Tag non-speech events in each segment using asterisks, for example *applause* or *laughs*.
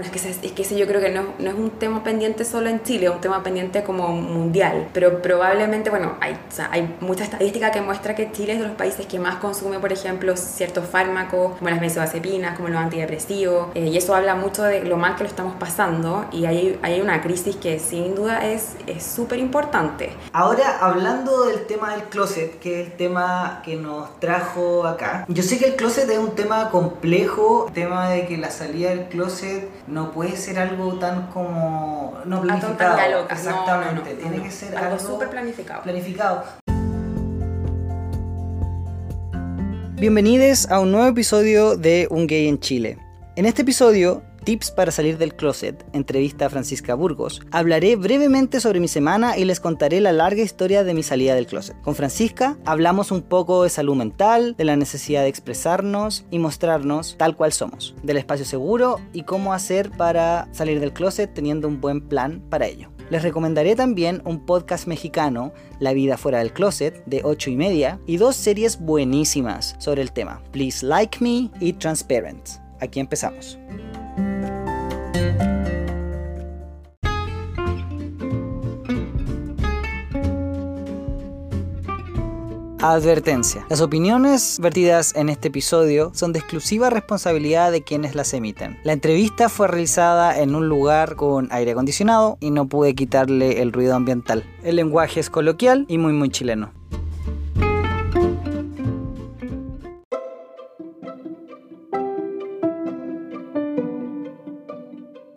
Bueno, es que, ese- es que ese yo creo que no, no es un tema pendiente solo en Chile, es un tema pendiente como mundial. Pero probablemente, bueno, hay, o sea, hay mucha estadística que muestra que Chile es de los países que más consume, por ejemplo, ciertos fármacos, como las benzodiazepinas, como los antidepresivos. eh, y eso habla mucho de lo mal que lo estamos pasando. Y hay, hay una crisis que sin duda es es súper importante. Ahora, hablando del tema del closet, que es el tema que nos trajo acá, yo sé que el closet es un tema complejo, el tema de que la salida del closet no puede ser algo tan como no planificado. a loca. No, Exactamente, no, no, tiene no. que ser algo algo, súper planificado. planificado. Bienvenidos a un nuevo episodio de Un Gay en Chile. En este episodio, Tips para salir del closet, entrevista a Francisca Burgos, hablaré brevemente sobre mi semana y les contaré la larga historia de mi salida del closet. Con Francisca hablamos un poco de salud mental, de la necesidad de expresarnos y mostrarnos tal cual somos, del espacio seguro y cómo hacer para salir del closet teniendo un buen plan para ello. Les recomendaré también un podcast mexicano, La vida fuera del closet, de 8 y media, y dos series buenísimas sobre el tema, Please Like Me y Transparent. Aquí empezamos. Advertencia. Las opiniones vertidas en este episodio son de exclusiva responsabilidad de quienes las emiten. La entrevista fue realizada en un lugar con aire acondicionado y no pude quitarle el ruido ambiental. El lenguaje es coloquial y muy muy chileno.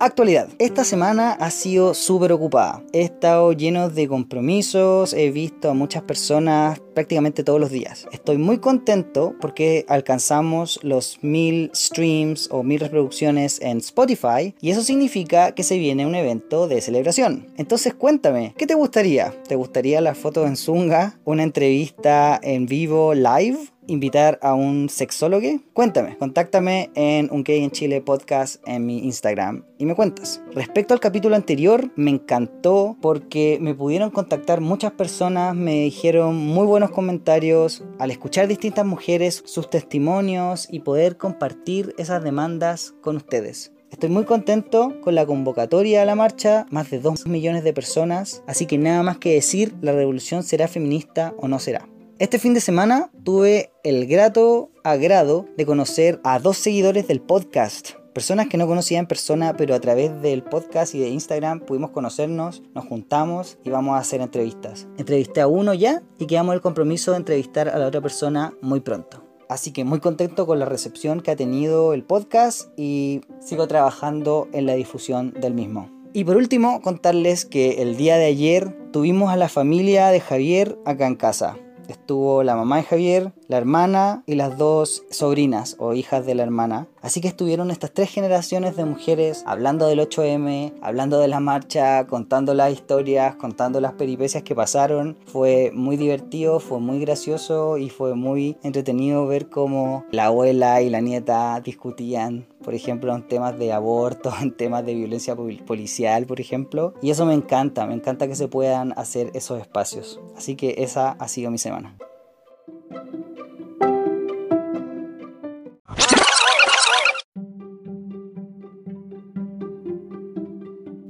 Actualidad. Esta semana ha sido súper ocupada. He estado lleno de compromisos, he visto a muchas personas prácticamente todos los días. Estoy muy contento porque alcanzamos los mil streams o mil reproducciones en Spotify y eso significa que se viene un evento de celebración. Entonces cuéntame, ¿qué te gustaría? ¿Te gustaría la foto en Zunga? ¿Una entrevista en vivo live? Invitar a un sexólogo? Cuéntame, contáctame en un gay en Chile podcast en mi Instagram y me cuentas. Respecto al capítulo anterior, me encantó porque me pudieron contactar muchas personas, me dijeron muy buenos comentarios al escuchar distintas mujeres, sus testimonios y poder compartir esas demandas con ustedes. Estoy muy contento con la convocatoria a la marcha, más de 2 millones de personas, así que nada más que decir, la revolución será feminista o no será. Este fin de semana tuve el grato agrado de conocer a dos seguidores del podcast. Personas que no conocía en persona, pero a través del podcast y de Instagram pudimos conocernos, nos juntamos y vamos a hacer entrevistas. Entrevisté a uno ya y quedamos el compromiso de entrevistar a la otra persona muy pronto. Así que muy contento con la recepción que ha tenido el podcast y sigo trabajando en la difusión del mismo. Y por último, contarles que el día de ayer tuvimos a la familia de Javier acá en casa. Estuvo la mamá de Javier, la hermana y las dos sobrinas o hijas de la hermana. Así que estuvieron estas tres generaciones de mujeres hablando del 8M, hablando de la marcha, contando las historias, contando las peripecias que pasaron. Fue muy divertido, fue muy gracioso y fue muy entretenido ver cómo la abuela y la nieta discutían por ejemplo, en temas de aborto, *laughs* en temas de violencia policial, por ejemplo. Y eso me encanta, me encanta que se puedan hacer esos espacios. Así que esa ha sido mi semana.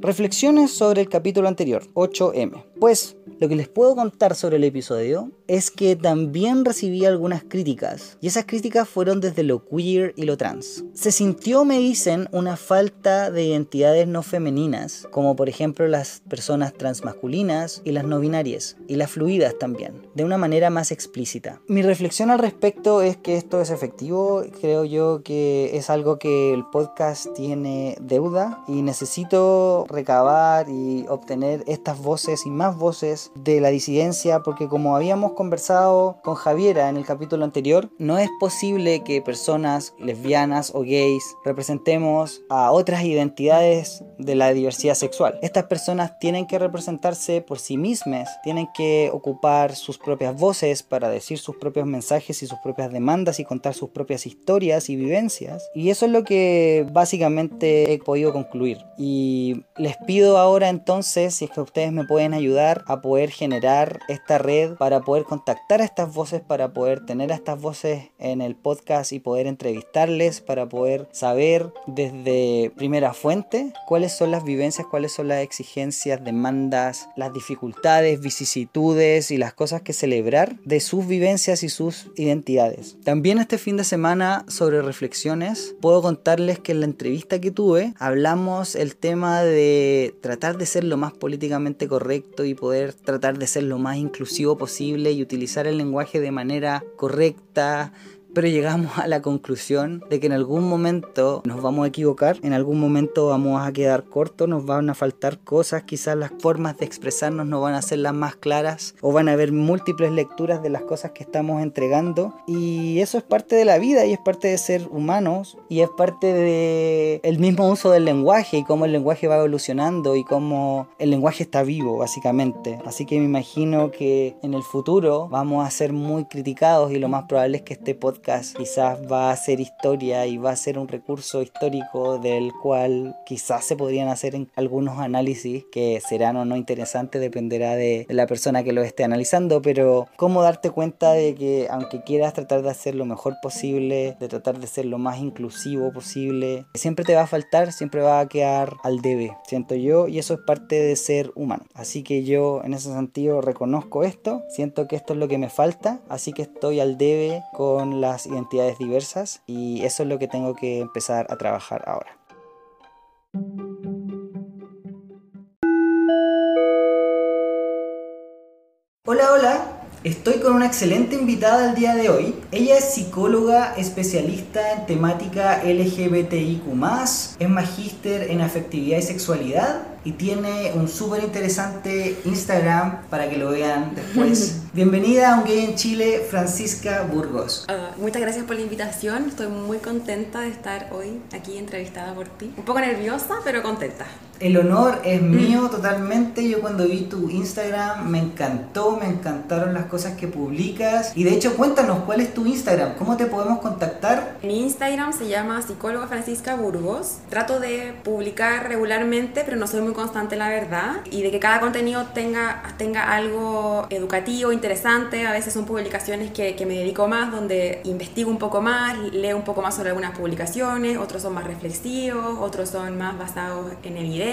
Reflexiones sobre el capítulo anterior, 8M. Pues lo que les puedo contar sobre el episodio es que también recibí algunas críticas y esas críticas fueron desde lo queer y lo trans. Se sintió, me dicen, una falta de identidades no femeninas, como por ejemplo las personas transmasculinas y las no binarias y las fluidas también, de una manera más explícita. Mi reflexión al respecto es que esto es efectivo, creo yo que es algo que el podcast tiene deuda y necesito recabar y obtener estas voces y más voces de la disidencia porque como habíamos conversado con Javiera en el capítulo anterior, no es posible que personas lesbianas o gays representemos a otras identidades de la diversidad sexual. Estas personas tienen que representarse por sí mismas, tienen que ocupar sus propias voces para decir sus propios mensajes y sus propias demandas y contar sus propias historias y vivencias. Y eso es lo que básicamente he podido concluir. Y les pido ahora entonces, si es que ustedes me pueden ayudar a poder generar esta red, para poder contactar a estas voces, para poder tener a estas voces en el podcast y poder entrevistarles, para poder saber desde primera fuente cuáles son las vivencias, cuáles son las exigencias, demandas, las dificultades, vicisitudes y las cosas que celebrar de sus vivencias y sus identidades. También este fin de semana sobre reflexiones puedo contarles que en la entrevista que tuve hablamos el tema de tratar de ser lo más políticamente correcto y poder tratar de ser lo más inclusivo posible y utilizar el lenguaje de manera correcta, pero llegamos a la conclusión de que en algún momento nos vamos a equivocar, en algún momento vamos a quedar cortos, nos van a faltar cosas, quizás las formas de expresarnos no van a ser las más claras o van a haber múltiples lecturas de las cosas que estamos entregando y eso es parte de la vida y es parte de ser humanos y es parte de el mismo uso del lenguaje y cómo el lenguaje va evolucionando y cómo el lenguaje está vivo básicamente. Así que me imagino que en el futuro vamos a ser muy criticados y lo más probable es que este podcast quizás va a ser historia y va a ser un recurso histórico del cual quizás se podrían hacer algunos análisis que serán o no interesantes, dependerá de, la persona que lo esté analizando, pero cómo darte cuenta de que aunque quieras tratar de hacer lo mejor posible, de tratar de ser lo más inclusivo posible, siempre te va a faltar, siempre va a quedar al debe, siento yo, y eso es parte de ser humano. Así que yo en ese sentido reconozco esto, siento que esto es lo que me falta, así que estoy al debe con la identidades diversas y eso es lo que tengo que empezar a trabajar ahora. Hola, hola. Estoy con una excelente invitada el día de hoy. Ella es psicóloga especialista en temática LGBTIQ, es magíster en afectividad y sexualidad y tiene un súper interesante Instagram para que lo vean después. *laughs* Bienvenida a Un Gay en Chile, Francisca Burgos. Ah, muchas gracias por la invitación, estoy muy contenta de estar hoy aquí entrevistada por ti. Un poco nerviosa, pero contenta. El honor es mm. mío totalmente. Yo cuando vi tu Instagram me encantó, me encantaron las cosas que publicas. Y de hecho, cuéntanos, ¿cuál es tu Instagram? ¿Cómo te podemos contactar? Mi Instagram se llama psicóloga Francisca Burgos. Trato de publicar regularmente, pero no soy muy constante, la verdad, y de que cada contenido tenga, tenga algo educativo, interesante. A veces son publicaciones que, que me dedico más, donde investigo un poco más, leo un poco más sobre algunas publicaciones, otros son más reflexivos, otros son más basados en evidencia,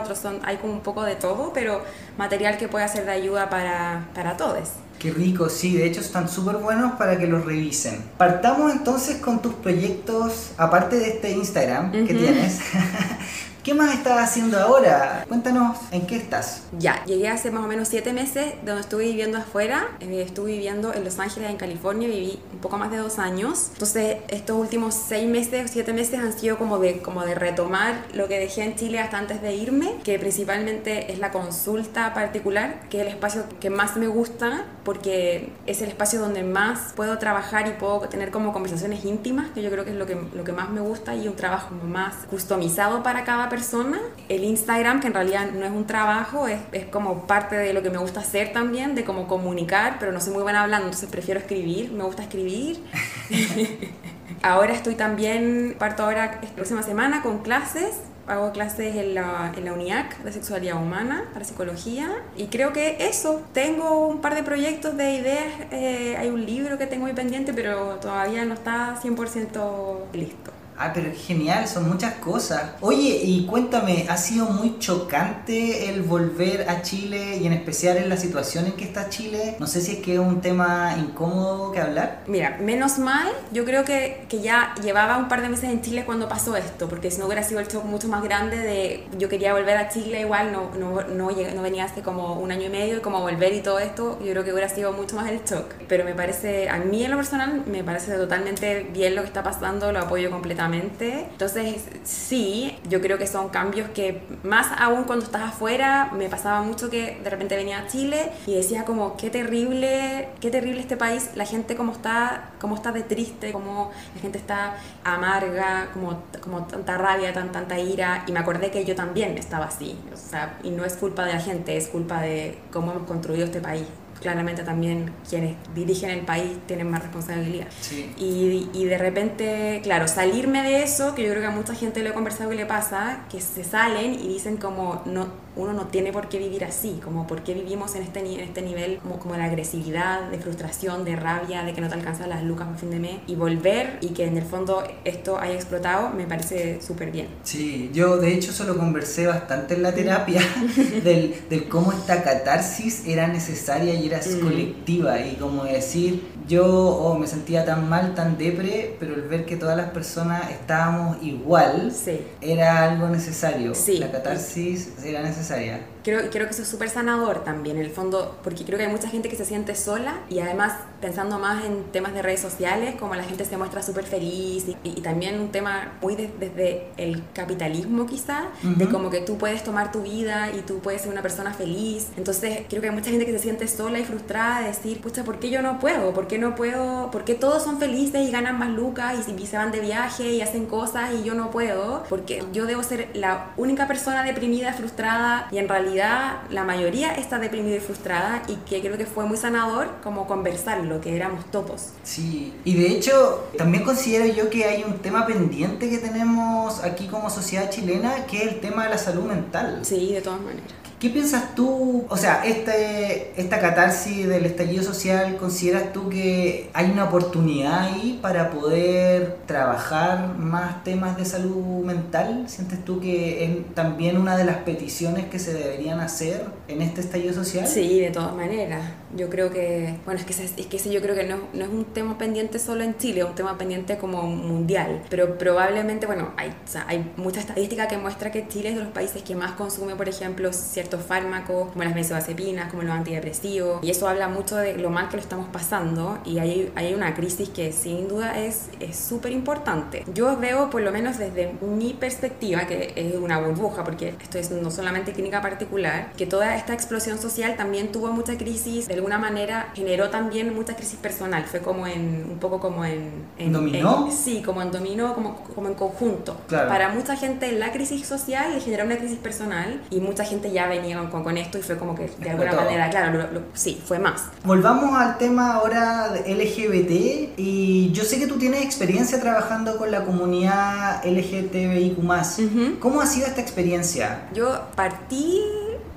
otros son, hay como un poco de todo, pero material que puede ser de ayuda para, para todos. Qué rico, sí, de hecho están súper buenos para que los revisen. Partamos entonces con tus proyectos, aparte de este Instagram que tienes. *laughs* ¿Qué más estás haciendo ahora? Cuéntanos en qué estás. Ya, llegué hace más o menos siete meses donde estuve viviendo afuera. Eh, estuve viviendo en Los Ángeles, en California, viví un poco más de dos años. Entonces, estos últimos seis meses siete meses han sido como de, como de retomar lo que dejé en Chile hasta antes de irme, que principalmente es la consulta particular, que es el espacio que más me gusta porque es el espacio donde más puedo trabajar y puedo tener como conversaciones íntimas, que yo creo que es lo que, lo que más me gusta y un trabajo más customizado para cada persona persona. El Instagram, que en realidad no es un trabajo, es, es, como parte de lo que me gusta hacer también, de cómo comunicar, pero no soy muy buena hablando, entonces prefiero escribir, me gusta escribir. *laughs* ahora estoy también, parto ahora la próxima semana con clases hago clases en la, en la UNIAC de sexualidad humana para psicología y creo que eso, tengo un par de proyectos de ideas, eh, hay un libro que tengo muy pendiente pero todavía no está 100% listo. Ah, pero es genial, son muchas cosas. Oye, y cuéntame, ¿ha sido muy chocante el volver a Chile y en especial en la situación en que está Chile? No sé si es que es un tema incómodo que hablar. Mira, menos mal, yo creo que, que ya llevaba un par de meses en Chile cuando pasó esto, porque si no hubiera sido el shock mucho más grande de yo quería volver a Chile igual, no, no, no, no venía hace como un año y medio y como volver y todo esto, yo creo que hubiera sido mucho más el shock. Pero me parece, a mí en lo personal, me parece totalmente bien lo que está pasando, lo apoyo completamente entonces, sí, yo creo que son cambios que más aún cuando estás afuera, me pasaba mucho que de repente venía a Chile y decía como, qué terrible, qué terrible este país, la gente como está, como está de triste, como la gente está amarga, como, como tanta rabia, tan, tanta ira, y me acordé que yo también estaba así, o sea, y no es culpa de la gente, es culpa de cómo hemos construido este país claramente también quienes dirigen el país tienen más responsabilidad. Sí. Y, y de repente, claro, salirme de eso, que yo creo que a mucha gente le he conversado que le pasa, que se salen y dicen como, no, uno no tiene por qué vivir así, como por qué vivimos en este, en este nivel como, como de agresividad, de frustración, de rabia, de que no te alcanzan las lucas a fin de mes, y volver y que en el fondo esto haya explotado, me parece súper bien. Sí, yo de hecho eso lo conversé bastante en la terapia, *laughs* del, del cómo esta catarsis era necesaria y era Mm. colectiva, y como decir, yo oh, me sentía tan mal, tan depre, pero el ver que todas las personas estábamos igual, Sí. era algo necesario, Sí. la catarsis era necesaria. saya. Creo, creo que eso es súper sanador también, en el fondo, porque creo que hay mucha gente que se siente sola y además pensando más en temas de redes sociales, como la gente se muestra súper feliz y, y también un tema muy de- desde el capitalismo quizá, de Ujú. como que tú puedes tomar tu vida y tú puedes ser una persona feliz. Entonces creo que hay mucha gente que se siente sola y frustrada de decir, pucha, ¿por qué yo no puedo? ¿Por qué no puedo? ¿Por qué todos son felices y ganan más lucas y, y se van de viaje y hacen cosas y yo no puedo? Porque yo debo ser la única persona deprimida, frustrada y en realidad la mayoría está deprimida y frustrada y que creo que fue muy sanador como conversarlo, que éramos todos. Sí, y de hecho también considero yo que hay un tema pendiente que tenemos aquí como sociedad chilena, que es el tema de la salud mental. Sí, de todas maneras. ¿Qué piensas tú? O sea, este, esta catarsis del estallido social, ¿consideras tú que hay una oportunidad ahí para poder trabajar más temas de salud mental? ¿Sientes tú que es también una de las peticiones que se deberían hacer en este estallido social? Sí, de todas maneras. Yo creo que, bueno, es que, ese- es que ese yo creo que no, no es un tema pendiente solo en Chile, es un tema pendiente como mundial. Pero probablemente, bueno, hay, o sea, hay mucha estadística que muestra que Chile es de los países que más consume, por ejemplo, ciertos fármacos, como las benzodiazepinas, como los antidepresivos. Y eso habla mucho de lo mal que lo estamos pasando. Y hay, hay una crisis que sin duda es es súper importante. Yo veo, por lo menos desde mi perspectiva, que es una burbuja, porque esto es no solamente clínica particular, que toda esta explosión social también tuvo mucha crisis, alguna manera generó también mucha crisis personal. Fue como en, un poco como en... en ¿Dominó? en- sí, como en dominó, como, como en conjunto. Claro. Para mucha gente la crisis social le generó una crisis personal y mucha gente ya venía con, con esto y fue como que de alguna manera, claro, lo- lo- sí, fue más. Volvamos al tema ahora de LGBT y yo sé que tú tienes experiencia trabajando con la comunidad LGTBIQ+. Ujú. ¿Cómo ha sido esta experiencia? Yo partí,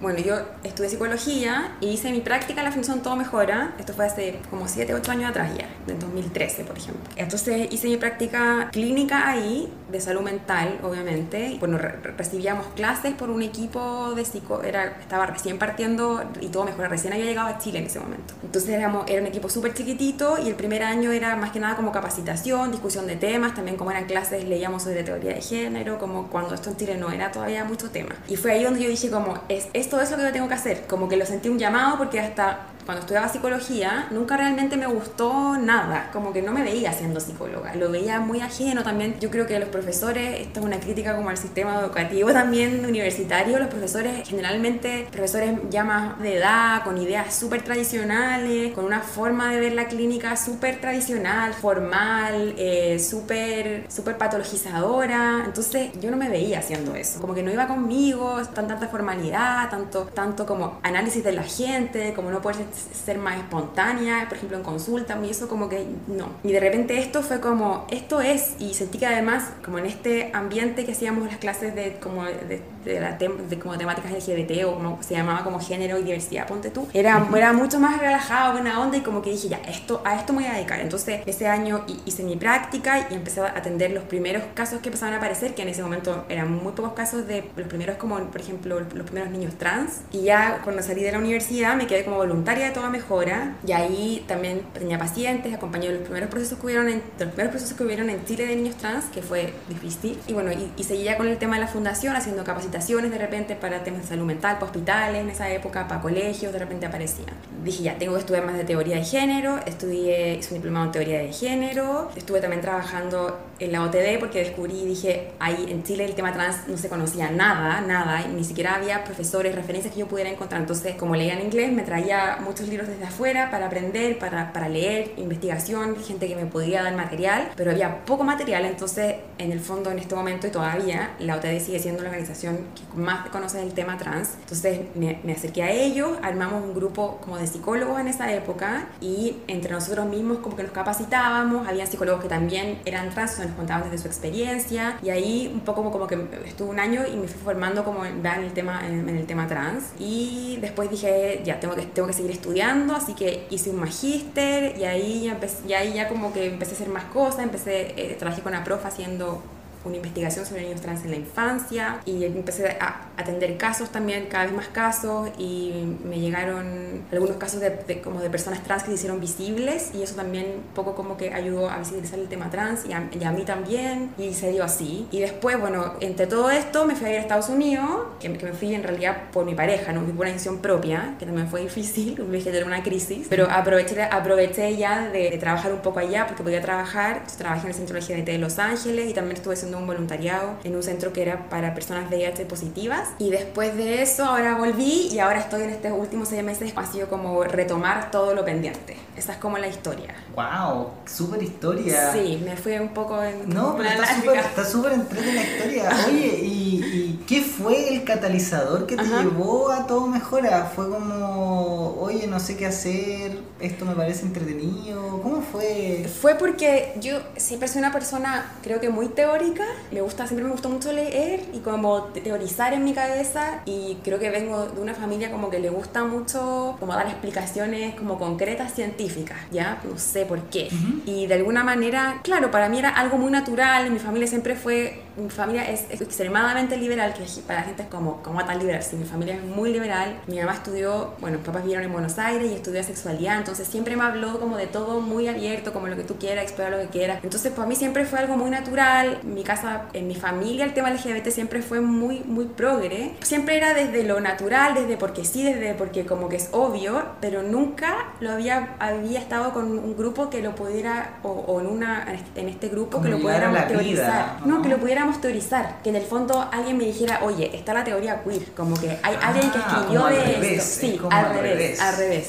bueno, yo estudié psicología y hice mi práctica en la Fundación Todo Mejora. Esto fue hace como 7, 8 años atrás ya, en 2013, por ejemplo. Entonces hice mi práctica clínica ahí, de salud mental, obviamente. Bueno, re- re- recibíamos clases por un equipo de psico, era, estaba recién partiendo y Todo Mejora, recién había llegado a Chile en ese momento. Entonces éramos, era un equipo súper chiquitito y el primer año era más que nada como capacitación, discusión de temas, también como eran clases leíamos sobre teoría de género, como cuando esto en Chile no era todavía mucho tema. Y fue ahí donde yo dije como, es, esto es lo que yo tengo que hacer, como que lo sentí un llamado porque hasta cuando estudiaba psicología nunca realmente me gustó nada, como que no me veía siendo psicóloga, lo veía muy ajeno también. Yo creo que los profesores, esto es una crítica como al sistema educativo *laughs* también universitario, los profesores generalmente, profesores ya más de edad, con ideas súper tradicionales, con una forma de ver la clínica súper tradicional, formal, eh, súper súper patologizadora, entonces yo no me veía haciendo eso, como que no iba conmigo, tan tanta formalidad, tanto, tanto como análisis de la gente, como no poder ser más espontánea, por ejemplo en consulta, y eso como que no. Y de repente esto fue como, esto es, y sentí que además, como en este ambiente que hacíamos las clases de como de, de la tem- de como temáticas LGBT o como se llamaba como género y diversidad, ponte tú, era, era mucho más relajado, buena onda y como que dije, ya, esto, a esto me voy a dedicar. Entonces ese año hi- hice mi práctica y empecé a atender los primeros casos que empezaban a aparecer, que en ese momento eran muy pocos casos de los primeros como, por ejemplo, los primeros niños trans. Y ya cuando salí de la universidad me quedé como voluntaria de toda mejora y ahí también tenía pacientes, acompañé los primeros procesos que hubieron en, los primeros procesos que hubieron en Chile de niños trans, que fue difícil. Y bueno, y, y seguía con el tema de la fundación, haciendo capacitaciones de repente para temas de salud mental, para hospitales en esa época, para colegios, de repente aparecían. Dije, ya, tengo que estudiar más de teoría de género, estudié, hice un diplomado en teoría de género, estuve también trabajando en la OTD porque descubrí, dije, ahí en Chile el tema trans no se conocía nada, nada, ni siquiera había profesores, referencias que yo pudiera encontrar. Entonces, como leía en inglés, me traía muchos libros desde afuera para aprender, para, para leer, investigación, gente que me podía dar material, pero había poco material, entonces, en el fondo, en este momento y todavía, la OTD sigue siendo la organización que más conoce el tema trans. Entonces, me, me acerqué a ellos, armamos un grupo como de psicólogos en esa época y entre nosotros mismos como que nos capacitábamos, había psicólogos que también eran trans, nos contaban desde su experiencia y ahí un poco como, que estuve un año y me fui formando como en, en el tema en, el tema trans. Y después dije ya tengo que tengo que seguir estudiando así que hice un magíster y ahí ya empecé, y ahí ya como que empecé a hacer más cosas empecé eh, trabajé con la prof haciendo una investigación sobre niños trans en la infancia y empecé a atender casos también, cada vez más casos y me llegaron algunos casos de, como de personas trans que se hicieron visibles y eso también un poco como que ayudó a visibilizar el tema trans y a, y a, mí también y se dio así. Y después, bueno, entre todo esto me fui a ir a Estados Unidos, que, que me fui en realidad por mi pareja, no fui por una decisión propia, que también fue difícil, me *laughs* dije una crisis, pero aproveché, aproveché ya de, de, trabajar un poco allá porque podía trabajar, trabajé en el Centro LGBT de Los Ángeles y también estuve haciendo un voluntariado en un centro que era para personas VIH positivas y después de eso ahora volví y ahora estoy en estos últimos seis meses ha sido como retomar todo lo pendiente. Esa es como la historia. ¡Wow! ¡Súper historia! Sí, me fui un poco en... No, pero está súper entretenida la historia. *laughs* Oye, ¿y, ¿y, qué fue el catalizador que te Ajá. llevó a todo mejora? ¿Fue como, oye, no sé qué hacer, esto me parece entretenido? ¿Cómo fue? Fue porque yo siempre soy una persona, creo que muy teórica. Me gusta, siempre me gustó mucho leer y como teorizar en mi cabeza y creo que vengo de una familia como que le gusta mucho como dar explicaciones como concretas científicas, ¿ya? No sé por qué. Uh -huh. Y de alguna manera, claro, para mí era algo muy natural, mi familia siempre fue, mi familia es, es extremadamente liberal, que para la gente es como, como tan liberal, sí, mi familia es muy liberal, mi mamá estudió, bueno, mis papás vivieron en Buenos Aires y estudió sexualidad, entonces siempre me habló como de todo muy abierto, como lo que tú quieras, explorar lo que quieras. Entonces para mí siempre fue algo muy natural, mi casa, en mi familia el tema LGBT siempre fue muy, muy progre, siempre era desde lo natural, desde porque sí, desde porque como que es obvio, pero nunca lo había, había estado con un grupo que lo pudiera, o, o en, una, en este grupo Como que lo pudiéramos teorizar. vida, ¿no? ¿no? que lo pudiéramos teorizar. Que en el fondo alguien me dijera, oye, está la teoría queer, como que hay alguien que Ah, escribió de esto. Sí, al al revés. al revés.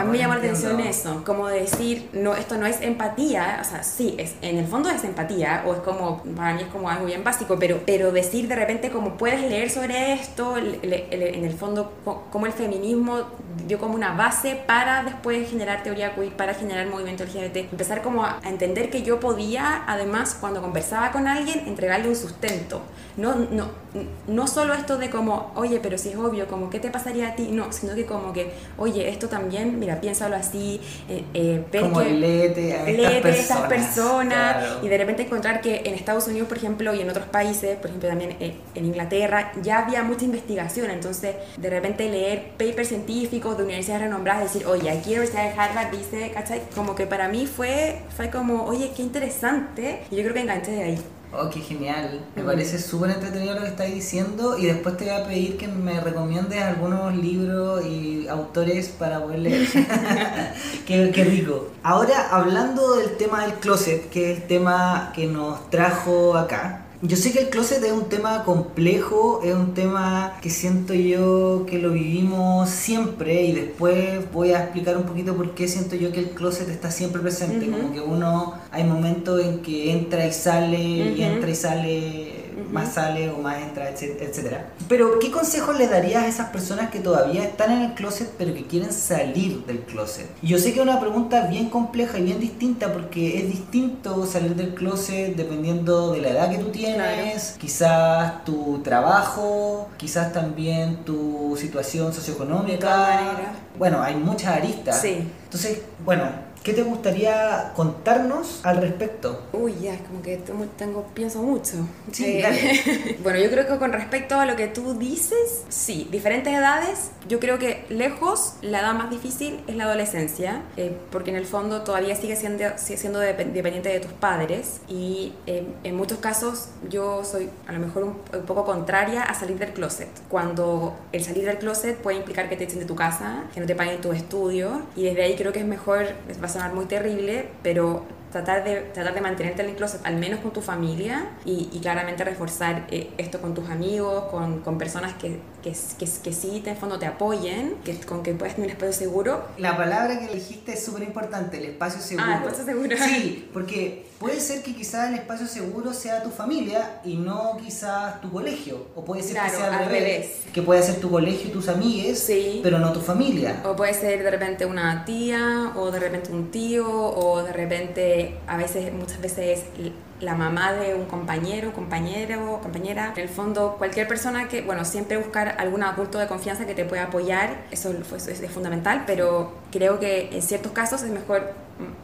A mí me llamó la atención eso, como decir, no, esto no es empatía, o sea, sí, es, en el fondo es empatía, o es como, para mí es como algo bien básico, pero, pero decir de repente como puedes leer sobre esto, le- en el fondo, co- como el feminismo dio como una base para después generar teoría queer, para generar movimiento LGBT, empezar como a, a entender que yo podía, además, cuando conversaba con alguien, entregarle un sustento, no, no, no solo esto de como, oye, pero si es obvio, como, ¿qué te pasaría a ti? No, sino que como que, oye, esto también, mira, piénsalo así, eh, eh, ver Como que léete a estas léete personas. estas personas claro. y de repente encontrar que en Estados Unidos, por ejemplo, y en otros países, por ejemplo también en, en Inglaterra, ya había mucha investigación, entonces de repente leer papers científicos de universidades renombradas, decir, oye, aquí la Universidad de Harvard dice, ¿cachai? Como que para mí fue, fue como, oye, qué interesante, y yo creo que enganché de ahí. Oh, qué genial. Me Mm. parece súper entretenido lo que estáis diciendo y después te voy a pedir que me recomiendes algunos libros y autores para poder leer. *laughs* qué, qué rico. Ahora, hablando del tema del closet, que es el tema que nos trajo acá. Yo sé que el closet es un tema complejo, es un tema que siento yo que lo vivimos siempre y después voy a explicar un poquito por qué siento yo que el closet está siempre presente, como que uno hay momentos en que entra y sale y entra y sale, Más sale o más entra, etc- etcétera. Pero ¿qué consejos le darías a esas personas que todavía están en el closet pero que quieren salir del closet? Yo sé que es una pregunta bien compleja y bien distinta porque es distinto salir del closet dependiendo de la edad que tú tienes, quizás tu trabajo, quizás también tu situación socioeconómica. Bueno, hay muchas aristas. Sí. Entonces, bueno, ¿qué te gustaría contarnos al respecto? Uy, ya, como que tengo, pienso mucho. Sí, Eh, dale. *laughs* bueno, yo creo que con respecto a lo que tú dices, sí, diferentes edades, yo creo que lejos la edad más difícil es la adolescencia, eh, porque en el fondo todavía sigue siendo, sigue siendo depen- dependiente de tus padres y eh, en muchos casos yo soy a lo mejor un, un poco contraria a salir del closet, cuando el salir del closet puede implicar que te echen de tu casa, que no te paguen tus estudios y desde ahí creo que es mejor, a sonar muy terrible, pero tratar de, tratar de mantenerte en el closet, al menos con tu familia, y, y claramente reforzar eh, esto con tus amigos, con, con personas que, que, que, que sí, en fondo, te apoyen, que, con que puedas tener un espacio seguro. La palabra que elegiste es súper importante, el espacio seguro. Ah, espacio seguro. Sí, *laughs* porque puede ser que quizás el espacio seguro sea tu familia y no quizás tu colegio. O puede ser Claro, que sea al, al revés, revés. Que puede ser tu colegio y tus amigues, Sí. pero no tu familia. O puede ser de repente una tía, o de repente un tío, o de repente, a veces, muchas veces es la mamá de un compañero, compañero, compañera. En el fondo, cualquier persona que, bueno, siempre buscar algún adulto de confianza que te pueda apoyar, eso es, es fundamental, pero creo que en ciertos casos es mejor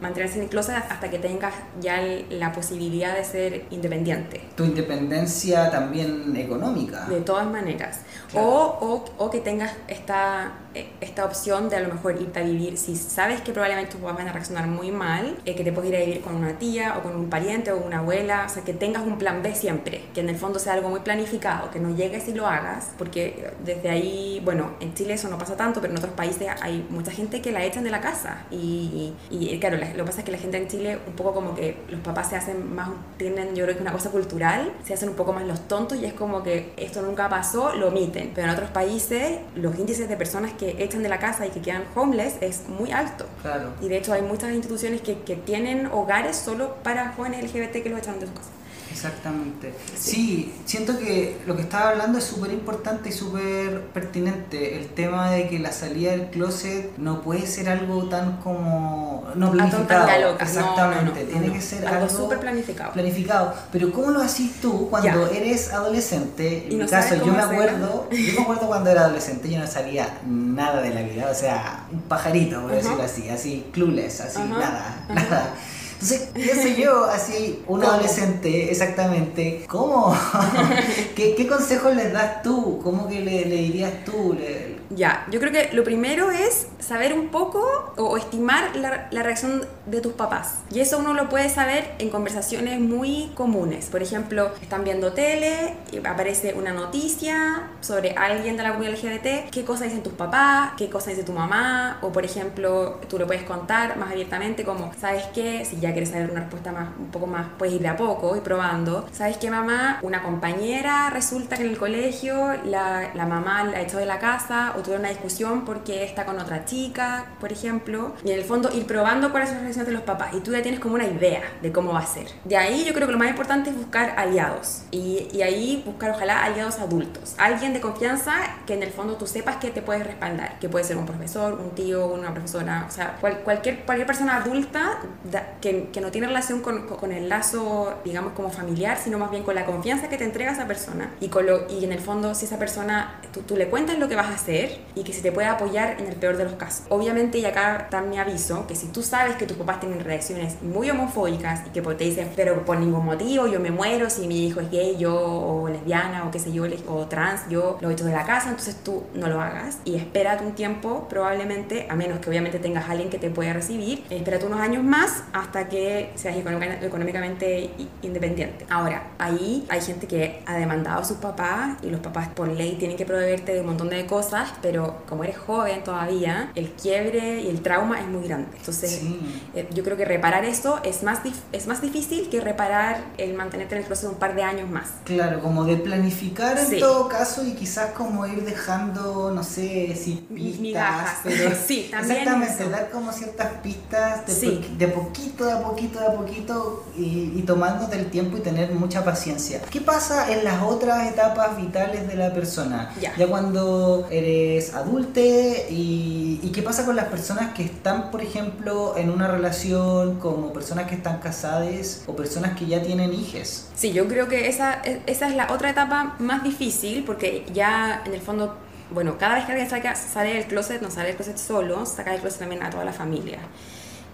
mantenerse en el closet hasta que tengas ya la posibilidad de ser independiente. Tu independencia también económica. De todas maneras. Claro. O, o, o que tengas esta, eh, esta opción de a lo mejor irte a vivir, si sabes que probablemente tus papás van a reaccionar muy mal, eh, que te puedes ir a vivir con una tía o con un pariente o una abuela, o sea, que tengas un plan B siempre, que en el fondo sea algo muy planificado, que no llegues y lo hagas, porque desde ahí, bueno, en Chile eso no pasa tanto, pero en otros países hay mucha gente que la echan de la casa. Y, y, claro, la- lo que pasa es que la gente en Chile, un poco como que los papás se hacen más, tienen yo creo que una cosa cultural, se hacen un poco más los tontos y es como que esto nunca pasó, lo omiten. Pero en otros países los índices de personas que echan de la casa y que quedan homeless es muy alto. Claro. Y de hecho hay muchas instituciones que, que tienen hogares solo para jóvenes LGBT que los echan de su casa. Exactamente. Sí, siento que lo que estaba hablando es súper importante y súper pertinente. El tema de que la salida del closet no puede ser algo tan como... No planificado. locas. No, Exactamente. no, no, Tiene que ser algo algo, súper planificado. planificado. Pero ¿cómo lo haces tú cuando Ya. eres adolescente? En mi caso, yo me acuerdo, yo me acuerdo cuando era adolescente, yo no sabía nada de la vida, o sea, un pajarito, por decirlo así, así, clueless, así, nada, nada. Entonces, qué sé yo, así, un ¿Cómo? adolescente, exactamente, ¿cómo? *laughs* ¿Qué, qué consejos les das tú? ¿Cómo que le, le dirías tú? Le- Ya, yo creo que lo primero es saber un poco o, o estimar la, la reacción de tus papás. Y eso uno lo puede saber en conversaciones muy comunes. Por ejemplo, están viendo tele, aparece una noticia sobre alguien de la comunidad LGBT, qué cosa dicen tus papás, qué cosa dice tu mamá, o por ejemplo, tú lo puedes contar más abiertamente como, ¿sabes qué? Si ya quieres saber una respuesta más, un poco más, puedes ir de a poco y probando. ¿Sabes qué, mamá? Una compañera resulta que en el colegio la, la mamá la echó de la casa o tuvieron una discusión porque está con otra chica, por ejemplo. Y en el fondo ir probando cuáles son las reacciones de los papás. Y tú ya tienes como una idea de cómo va a ser. De ahí yo creo que lo más importante es buscar aliados. Y, y ahí buscar ojalá aliados adultos. Alguien de confianza que en el fondo tú sepas que te puedes respaldar. Que puede ser un profesor, un tío, una profesora. O sea, cual- cualquier, cualquier persona adulta da- que, que no tiene relación con, con- el lazo, digamos, como familiar, sino más bien con la confianza que te entrega esa persona. Y, con lo, y en el fondo, si esa persona, tú, tú le cuentas lo que vas a hacer y que se te puede apoyar en el peor de los casos. Obviamente, y acá mi aviso, que si tú sabes que tus papás tienen reacciones muy homofóbicas y que pues te dicen, pero por ningún motivo yo me muero si mi hijo es gay, yo, o lesbiana, o qué sé yo, o trans, yo lo echo de la casa, entonces tú no lo hagas y espérate un tiempo, probablemente, a menos que obviamente tengas alguien que te pueda recibir, espérate unos años más hasta que seas económica- económicamente independiente. Ahora, ahí hay gente que ha demandado a sus papás y los papás por ley tienen que proveerte de un montón de cosas, pero como eres joven todavía, el quiebre y el trauma es muy grande. Entonces, Sí. eh, yo creo que reparar eso es más, es más difícil que reparar el mantenerte en el proceso un par de años más. Claro, como de planificar en Sí. todo caso y quizás como ir dejando, no sé, si pistas, migajas. pero *laughs* Sí, también exactamente, eso. dar como ciertas pistas de, Sí. po- de poquito, a poquito, a poquito y, y tomándote el tiempo y tener mucha paciencia. ¿Qué pasa en las otras etapas vitales de la persona? Ya. cuando eres adulte y, y qué pasa con las personas que están, por ejemplo, en una relación como personas que están casadas o personas que ya tienen hijos. Sí, yo creo que esa, e- esa es la otra etapa más difícil porque ya en el fondo, bueno, cada vez que alguien saca- sale del closet, no sale del closet solo, saca del closet también a toda la familia.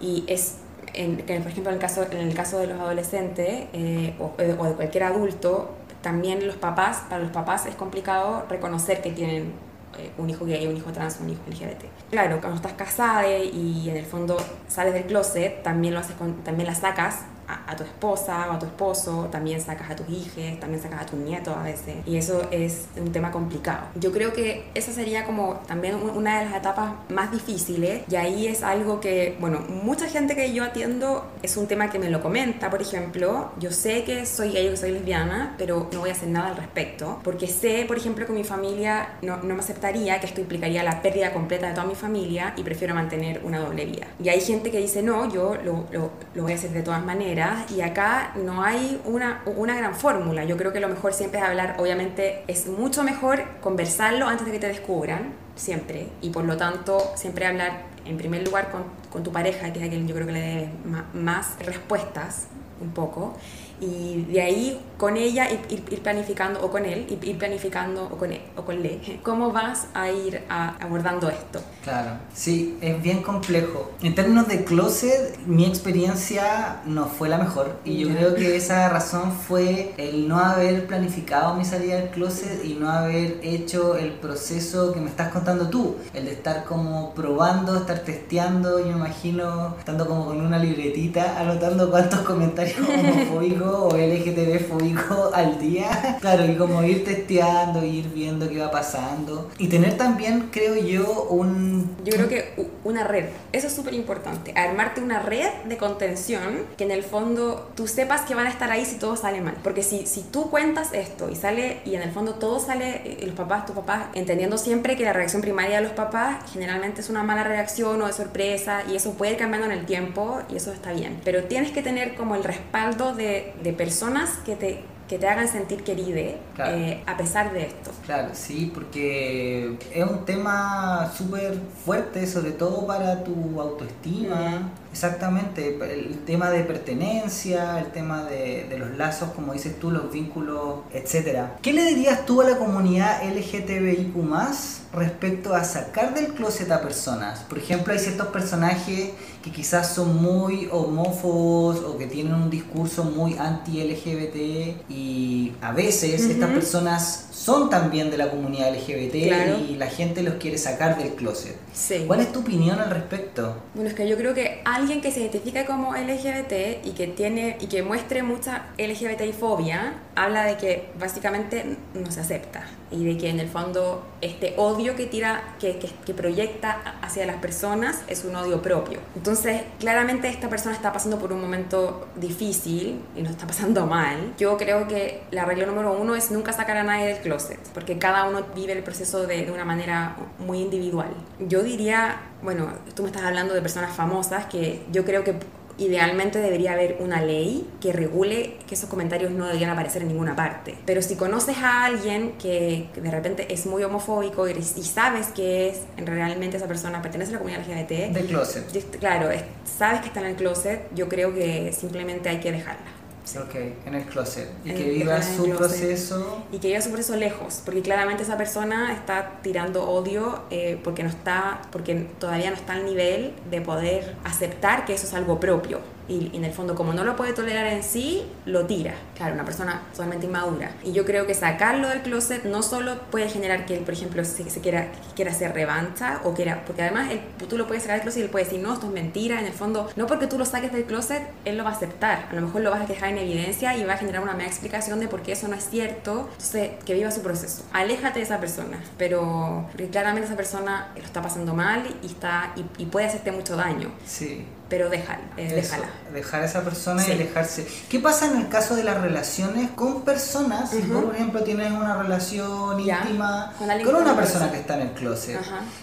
Y es, en, que, por ejemplo, en el caso, en el caso de los adolescentes eh, o, o de cualquier adulto, también los papás, para los papás es complicado reconocer que tienen eh, un hijo gay, un hijo trans, un hijo LGBT. Claro, cuando estás casada y en el fondo sales del closet, también lo haces con, también la sacas a, tu esposa o a tu esposo, también sacas a tus hijos, también sacas a tus nietos a veces. Y eso es un tema complicado. Yo creo que esa sería como también una de las etapas más difíciles y ahí es algo que, bueno, mucha gente que yo atiendo es un tema que me lo comenta, por ejemplo, yo sé que soy gay o que soy lesbiana, pero no voy a hacer nada al respecto, porque sé, por ejemplo, que mi familia no, no me aceptaría, que esto implicaría la pérdida completa de toda mi familia y prefiero mantener una doble vida. Y hay gente que dice, no, yo lo, lo, lo voy a hacer de todas maneras y acá no hay una, una gran fórmula. Yo creo que lo mejor siempre es hablar, obviamente es mucho mejor conversarlo antes de que te descubran, siempre, y por lo tanto siempre hablar en primer lugar con, con tu pareja, que es a quien yo creo que le debes más respuestas un poco y de ahí con ella ir, ir, planificando o con él ir planificando o con él o con le *laughs* cómo vas a ir abordando esto claro sí es bien complejo. En términos de closet mi experiencia no fue la mejor y yo creo que *laughs* esa razón fue el no haber planificado mi salida del closet y no haber hecho el proceso que me estás contando tú el de estar como probando estar testeando yo me imagino estando como con una libretita anotando cuántos *laughs* comentarios homofóbicos o LGTB fóbico *laughs* al día. Claro, y como ir testeando, ir viendo qué va pasando. Y tener también, creo yo, un... Yo creo que una red, eso es súper importante. Armarte una red de contención que en el fondo tú sepas que van a estar ahí si todo sale mal. Porque si, si tú cuentas esto y sale, y en el fondo todo sale, y eh, los papás, tus papás, entendiendo siempre que la reacción primaria de los papás generalmente es una mala reacción o de sorpresa y eso puede ir cambiando en el tiempo y eso está bien. Pero tienes que tener como el respaldo de, de personas que te, que te hagan sentir querida eh, a pesar de esto. Claro, sí, porque es un tema súper fuerte, sobre todo para tu autoestima. Exactamente, el tema de pertenencia, el tema de, de, los lazos, como dices tú, los vínculos, etc. ¿Qué le dirías tú a la comunidad LGTBIQ respecto a sacar del closet a personas? Por ejemplo, hay ciertos personajes que quizás son muy homófobos o que tienen un discurso muy anti-LGBT y a veces estas personas son también de la comunidad LGBT y la gente los quiere sacar del closet. ¿Cuál es tu opinión al respecto? Bueno, es que yo creo que alguien que se identifica como LGBT y que tiene y que muestre mucha LGBT fobia habla de que básicamente no se acepta y de que en el fondo este odio que tira que, que, que proyecta hacia las personas es un odio propio. Entonces, claramente esta persona está pasando por un momento difícil y no está pasando mal. Yo creo que la regla número uno es nunca sacar a nadie del closet porque cada uno vive el proceso de, de una manera muy individual. Yo diría, bueno, tú me estás hablando de personas famosas que yo creo que idealmente debería haber una ley que regule que esos comentarios no deberían aparecer en ninguna parte. Pero si conoces a alguien que, de repente es muy homofóbico y, sabes que es realmente esa persona pertenece a la comunidad LGBT, del closet. Claro, sabes que está en el closet, yo creo que simplemente hay que dejarla. Ok, en el closet. Y que viva su proceso. Y que viva su proceso lejos, porque claramente esa persona está tirando odio eh, porque, no está, porque todavía no está al nivel de poder aceptar que eso es algo propio y, en el fondo como no lo puede tolerar en sí, lo tira. Claro, una persona totalmente inmadura. Y yo creo que sacarlo del closet no solo puede generar que él, por ejemplo, se, se quiera, quiera hacer revancha o quiera, porque además él, tú lo puedes sacar del closet y él puede decir, no, esto es mentira, en el fondo, no porque tú lo saques del closet, él lo va a aceptar. A lo mejor lo vas a dejar en evidencia y va a generar una mega explicación de por qué eso no es cierto. Entonces, que viva su proceso. Aléjate de esa persona, pero claramente esa persona lo está pasando mal y, está, y, y puede hacerte mucho daño. Sí pero déjala, eh, déjala. Dejar a esa persona y alejarse. ¿Qué pasa en el caso de las relaciones con personas? Si por ejemplo, tienes una relación íntima con, una persona que está en el closet,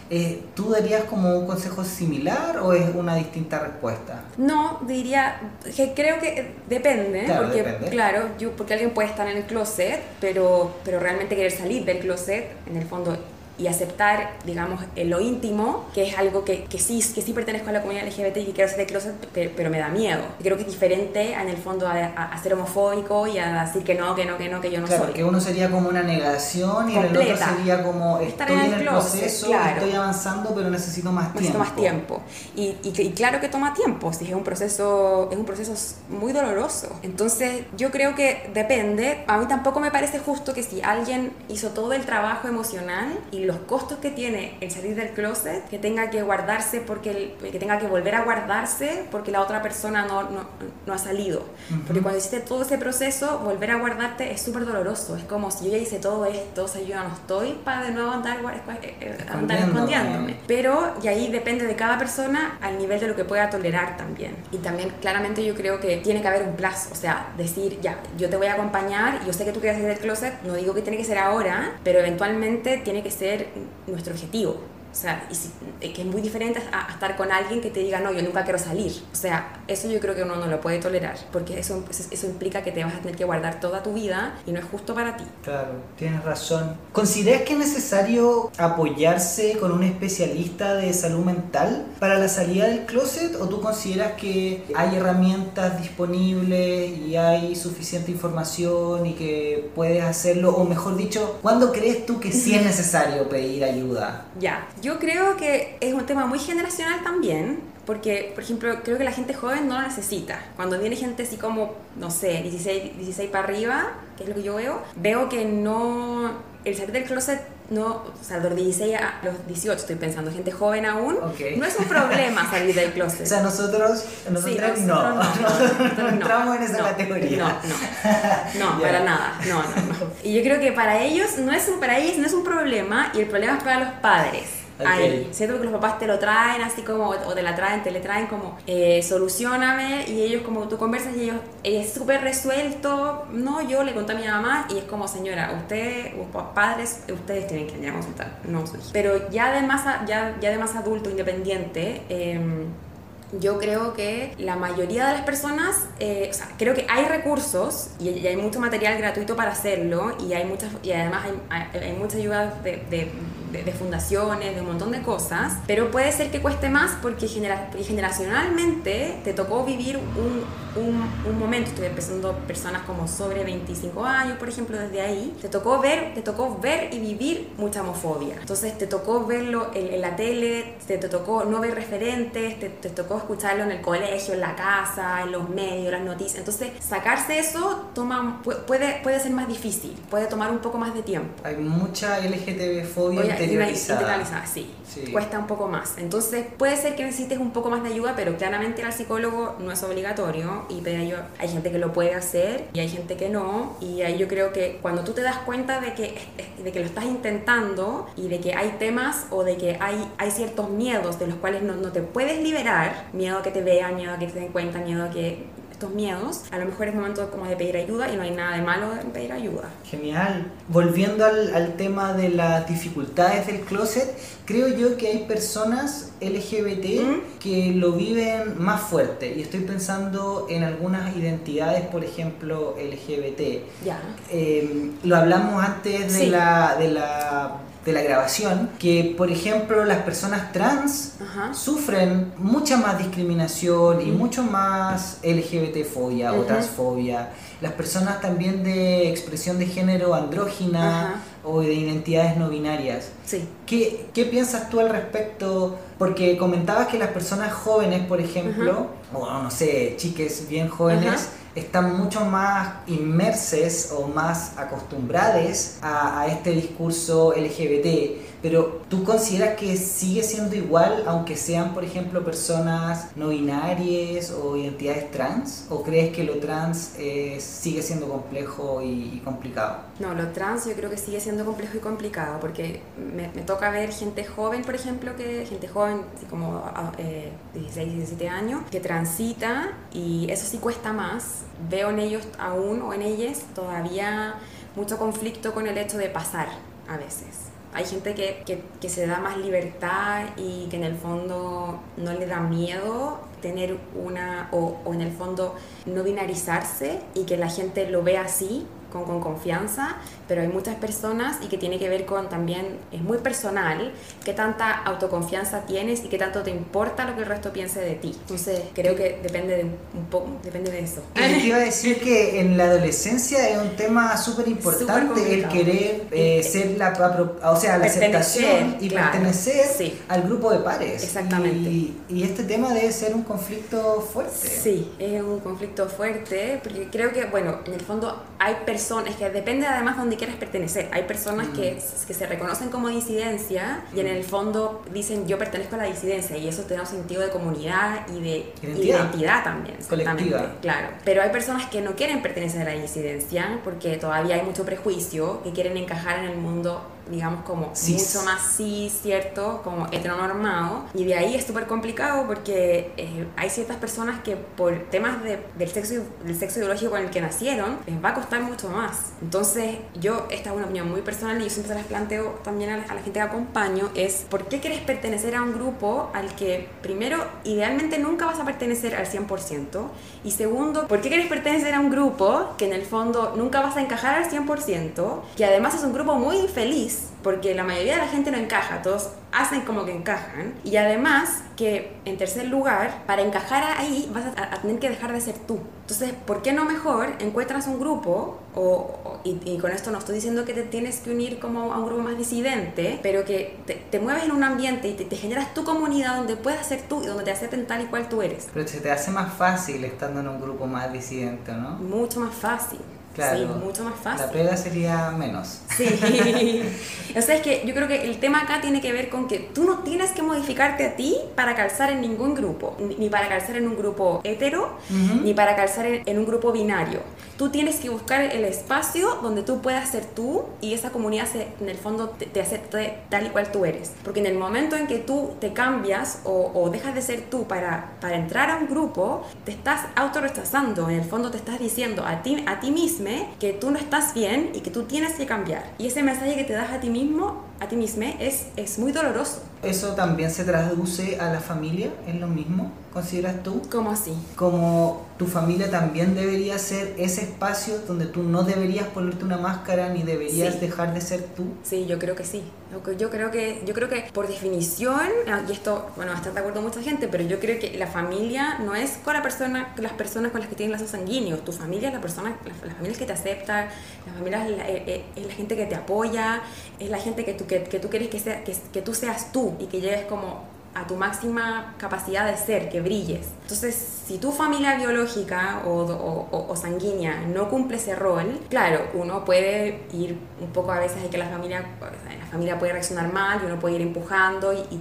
eh, ¿tú darías como un consejo similar o es una distinta respuesta? No, diría que creo que depende, claro, porque depende. claro, yo, porque alguien puede estar en el closet, pero, pero realmente querer salir del closet, en el fondo y aceptar, digamos, en lo íntimo, que es algo que, que, sí, que sí pertenezco a la comunidad LGBT y que quiero ser de closet, pero, me da miedo. Creo que es diferente en el fondo a, ser homofóbico y a decir que no, que no, que no, que yo no claro, soy. que uno sería como una negación y el otro sería como estoy en el, proceso, estoy avanzando, pero necesito más necesito tiempo. más tiempo. Y, y, claro que toma tiempo, si es un proceso, es un proceso muy doloroso. Entonces, yo creo que depende. A mí tampoco me parece justo que si alguien hizo todo el trabajo emocional y y los costos que tiene el salir del closet, que tenga que guardarse porque que tenga que volver a guardarse porque la otra persona no, no, no ha salido. Porque cuando hiciste todo ese proceso, volver a guardarte es súper doloroso. Es como si yo ya hice todo esto, o sea, yo ya no estoy para de nuevo andar, eh, eh, andar escondiéndome. Pero, y ahí depende de cada persona al nivel de lo que pueda tolerar también. Y también claramente yo creo que tiene que haber un plazo, o sea, decir, ya, yo te voy a acompañar, yo sé que tú quieres salir del closet, no digo que tiene que ser ahora, pero eventualmente tiene que ser nuestro objetivo. O sea, y que es muy diferente a, estar con alguien que te diga, no, yo nunca quiero salir. O sea, eso yo creo que uno no lo puede tolerar, porque eso, eso implica que te vas a tener que guardar toda tu vida y no es justo para ti. Claro, tienes razón. ¿Consideras que es necesario apoyarse con un especialista de salud mental para la salida del closet o tú consideras que hay herramientas disponibles y hay suficiente información y que puedes hacerlo? O mejor dicho, ¿cuándo crees tú que sí es *laughs* necesario pedir ayuda? Ya, yo creo que es un tema muy generacional también, porque, por ejemplo, creo que la gente joven no lo necesita. Cuando viene gente así como, no sé, 16, 16 para arriba, que es lo que yo veo, veo que no... El salir del closet no, o sea, los 16 a los 18 estoy pensando, gente joven aún, no es un problema salir del closet. *laughs* o sea, nosotros, nosotros, no, no, entramos en esa categoría. No, no, no, *laughs* para nada, no, no, no. Y yo creo que para ellos no es un, para ellos no es un problema y el problema es para los padres ahí. Siento que los papás te lo traen así como, o te la traen, te le traen como, eh, solucioname, y ellos como tú conversas y ellos, es súper resuelto, no, yo le conté a mi mamá y es como, señora, usted, padres, ustedes tienen que a consultar, no Pero ya de más, ya, ya de más adulto, independiente, eh, yo creo que la mayoría de las personas, eh, o sea, creo que hay recursos y, hay mucho material gratuito para hacerlo y, hay muchas, y además hay, hay, mucha ayuda de, de, de, fundaciones, de un montón de cosas, pero puede ser que cueste más porque, genera, porque generacionalmente te tocó vivir un, un, un, momento, estoy empezando personas como sobre 25 años, por ejemplo, desde ahí, te tocó ver, te tocó ver y vivir mucha homofobia. Entonces te tocó verlo en, la tele, te, te, tocó no ver referentes, te, te tocó escucharlo en el colegio, en la casa, en los medios, las noticias. Entonces, sacarse eso toma, puede, puede ser más difícil, puede tomar un poco más de tiempo. Hay mucha LGTB-fobia interiorizada. sí. Cuesta un poco más. Entonces, puede ser que necesites un poco más de ayuda, pero claramente ir al psicólogo no es obligatorio y hay gente que lo puede hacer y hay gente que no. Y ahí yo creo que cuando tú te das cuenta de que, de que lo estás intentando y de que hay temas o de que hay, hay ciertos miedos de los cuales no, no te puedes liberar, miedo a que te vean, miedo a que te den cuenta, miedo a que estos miedos, a lo mejor es momento como de pedir ayuda y no hay nada de malo en pedir ayuda. Genial. Volviendo al, al tema de las dificultades del closet, creo yo que hay personas LGBT que lo viven más fuerte y estoy pensando en algunas identidades, por ejemplo, LGBT. Ya. Eh, lo hablamos antes de la... De la de la grabación, que por ejemplo las personas trans sufren mucha más discriminación y mucho más LGBT-fobia o transfobia. Las personas también de expresión de género andrógina o de identidades no binarias. Sí. ¿Qué, ¿Qué, piensas tú al respecto? Porque comentabas que las personas jóvenes, por ejemplo, o no sé, chiques bien jóvenes, están mucho más inmerses o más acostumbradas a, a este discurso LGBT pero ¿tú consideras que sigue siendo igual aunque sean, por ejemplo, personas no binarias o identidades trans? ¿O crees que lo trans eh, sigue siendo complejo y, complicado? No, lo trans yo creo que sigue siendo complejo y complicado porque me, toca ver gente joven, por ejemplo, que gente joven, como eh, 16, 17 años, que transita y eso sí cuesta más. Veo en ellos aún o en ellas todavía mucho conflicto con el hecho de pasar a veces hay gente que, que, que, se da más libertad y que en el fondo no le da miedo tener una, o, o en el fondo no binarizarse y que la gente lo vea así con, con, confianza, pero hay muchas personas y que tiene que ver con también, es muy personal, qué tanta autoconfianza tienes y qué tanto te importa lo que el resto piense de ti. Entonces, creo que depende de, un poco, depende de eso. te iba a decir que en la adolescencia es un tema súper importante el querer eh, ser la, o sea, la aceptación y pertenecer al grupo de pares. Exactamente. Y, y este tema debe ser un conflicto fuerte. Sí, es un conflicto fuerte, porque creo que, bueno, en el fondo hay personas es que depende además de dónde quieres pertenecer. Hay personas que, Mm. que se reconocen como disidencia y en el fondo dicen yo pertenezco a la disidencia y eso te da un sentido de comunidad y de Identidad. identidad también. Colectiva. Claro. Pero hay personas que no quieren pertenecer a la disidencia porque todavía hay mucho prejuicio, que quieren encajar en el mundo digamos como Cis. mucho más cis, ¿cierto? Como heteronormado. Y de ahí es súper complicado porque eh, hay ciertas personas que por temas de- del, sexo, del sexo ideológico con el que nacieron, les va a costar mucho más. Entonces, yo, esta es una opinión muy personal y yo siempre se las planteo también a la, a la gente que acompaño, es ¿por qué quieres pertenecer a un grupo al que primero, idealmente nunca vas a pertenecer al 100%? Y segundo, ¿por qué quieres pertenecer a un grupo que en el fondo nunca vas a encajar al 100%? Que además es un grupo muy infeliz, porque la mayoría de la gente no encaja, todos hacen como que encajan. Y además que, en tercer lugar, para encajar ahí vas a, a tener que dejar de ser tú. Entonces, ¿por qué no mejor encuentras un grupo, o, o- y, y con esto no estoy diciendo que te tienes que unir como a un grupo más disidente, pero que te, te mueves en un ambiente y te, te generas tu comunidad donde puedas ser tú y donde te acepten tal y cual tú eres? Pero se te hace más fácil estando en un grupo más disidente, ¿no? Mucho más fácil. Claro. Sí, mucho más fácil. La pega sería menos. Sí. *laughs* o sea, es que yo creo que el tema acá tiene que ver con que tú no tienes que modificarte a ti para calzar en ningún grupo, ni para calzar en un grupo hetero, Ujú. ni para calzar en, en un grupo binario. Tú tienes que buscar el espacio donde tú puedas ser tú y esa comunidad se, en el fondo te, te acepte tal y cual tú eres. Porque en el momento en que tú te cambias o, o dejas de ser tú para, para entrar a un grupo, te estás autorrechazando. En el fondo te estás diciendo a ti, a ti mismo que tú no estás bien y que tú tienes que cambiar. Y ese mensaje que te das a ti mismo, a ti mismo, es, es muy doloroso. ¿Eso también se traduce a la familia? ¿Es lo mismo? ¿Consideras tú? ¿Cómo así? Como tu familia también debería ser ese espacio donde tú no deberías ponerte una máscara ni deberías Sí. dejar de ser tú. Sí, yo creo que sí. Yo creo- que, yo creo que por definición, ah, y esto, bueno, estar de acuerdo mucha gente, pero yo creo que la familia no es con la persona, las personas con las que tienes lazos sanguíneos. Tu familia es la persona, la, la familia es que te acepta, la familia es la, eh, eh, es la gente que te apoya, es la gente que tú, que, que tú quieres que, sea, que, que tú seas tú y que llegues como a tu máxima capacidad de ser, que brilles. Entonces, si tu familia biológica o, o- sanguínea no cumple ese rol, claro, uno puede ir un poco a veces hay que la familia, la familia puede reaccionar mal y uno puede ir empujando y-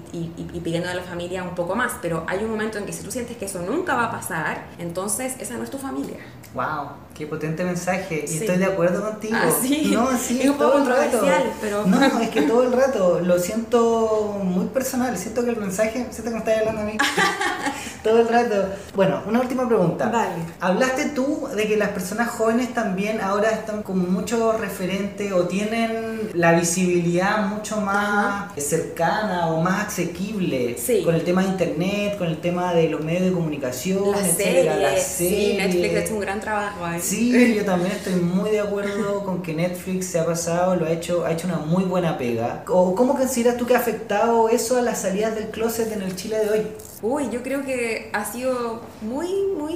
y pidiendo a la familia un poco más, pero hay un momento en que si tú sientes que eso nunca va a pasar, entonces esa no es tu familia. ¡Wow! ¡Qué potente mensaje! Y Sí. estoy de acuerdo contigo. Ah, sí. *laughs* No, sí, Es un poco todo el rato. pero- No, es que *laughs* todo el rato lo siento muy personal. Siento que el mensaje, siento que me estás hablando a mí. *laughs* todo el rato. Bueno, una última pregunta. Vale. Hablaste tú de que las personas jóvenes también ahora están como mucho referente o tienen la visibilidad mucho más cercana o más asequible Sí. con el tema de internet, con el tema de los medios de comunicación, Las etcétera, series, las sí. Netflix ha hecho un gran trabajo ahí. Sí, yo también estoy muy de acuerdo con que Netflix se ha pasado, lo ha hecho, ha hecho una muy buena pega. ¿O cómo consideras tú que ha afectado eso a las salidas del closet en el Chile de hoy? Uy, yo creo que ha sido muy, muy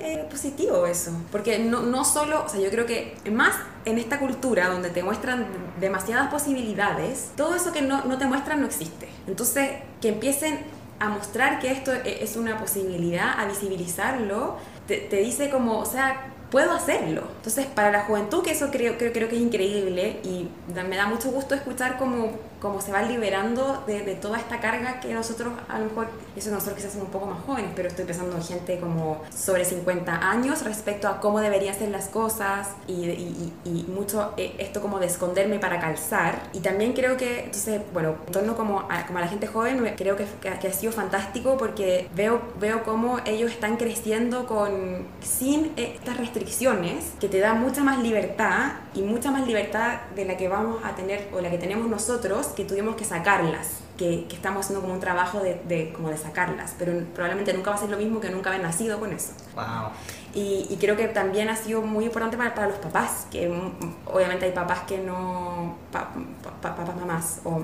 eh, positivo eso. Porque no, no solo, o sea, yo creo que más en esta cultura donde te muestran demasiadas posibilidades, todo eso que no, no te muestran no existe. Entonces, que empiecen a mostrar que esto e- es una posibilidad, a visibilizarlo, te, te dice como, o sea, puedo hacerlo. Entonces, para la juventud, que eso creo, creo, creo que es increíble y me da mucho gusto escuchar cómo, cómo se va liberando de, de toda esta carga que nosotros, a lo mejor, eso nosotros quizás somos un poco más jóvenes, pero estoy pensando en gente como sobre 50 años respecto a cómo deberían ser las cosas y, y, y- y mucho eh, esto como de esconderme para calzar. Y también creo que, entonces, bueno, en torno como a, como a la gente joven, creo que, que, que ha sido fantástico porque veo, veo cómo ellos están creciendo con, sin eh, estas restricciones que te dan mucha más libertad y mucha más libertad de la que vamos a tener o la que tenemos nosotros que tuvimos que sacarlas. Que, que estamos haciendo como un trabajo de, de- como de sacarlas, pero probablemente nunca va a ser lo mismo que nunca haber nacido con eso. Wow. Y, y creo que también ha sido muy importante para, para los papás, que mm, obviamente hay papás que no, pa- pa- pa- papás, mamás o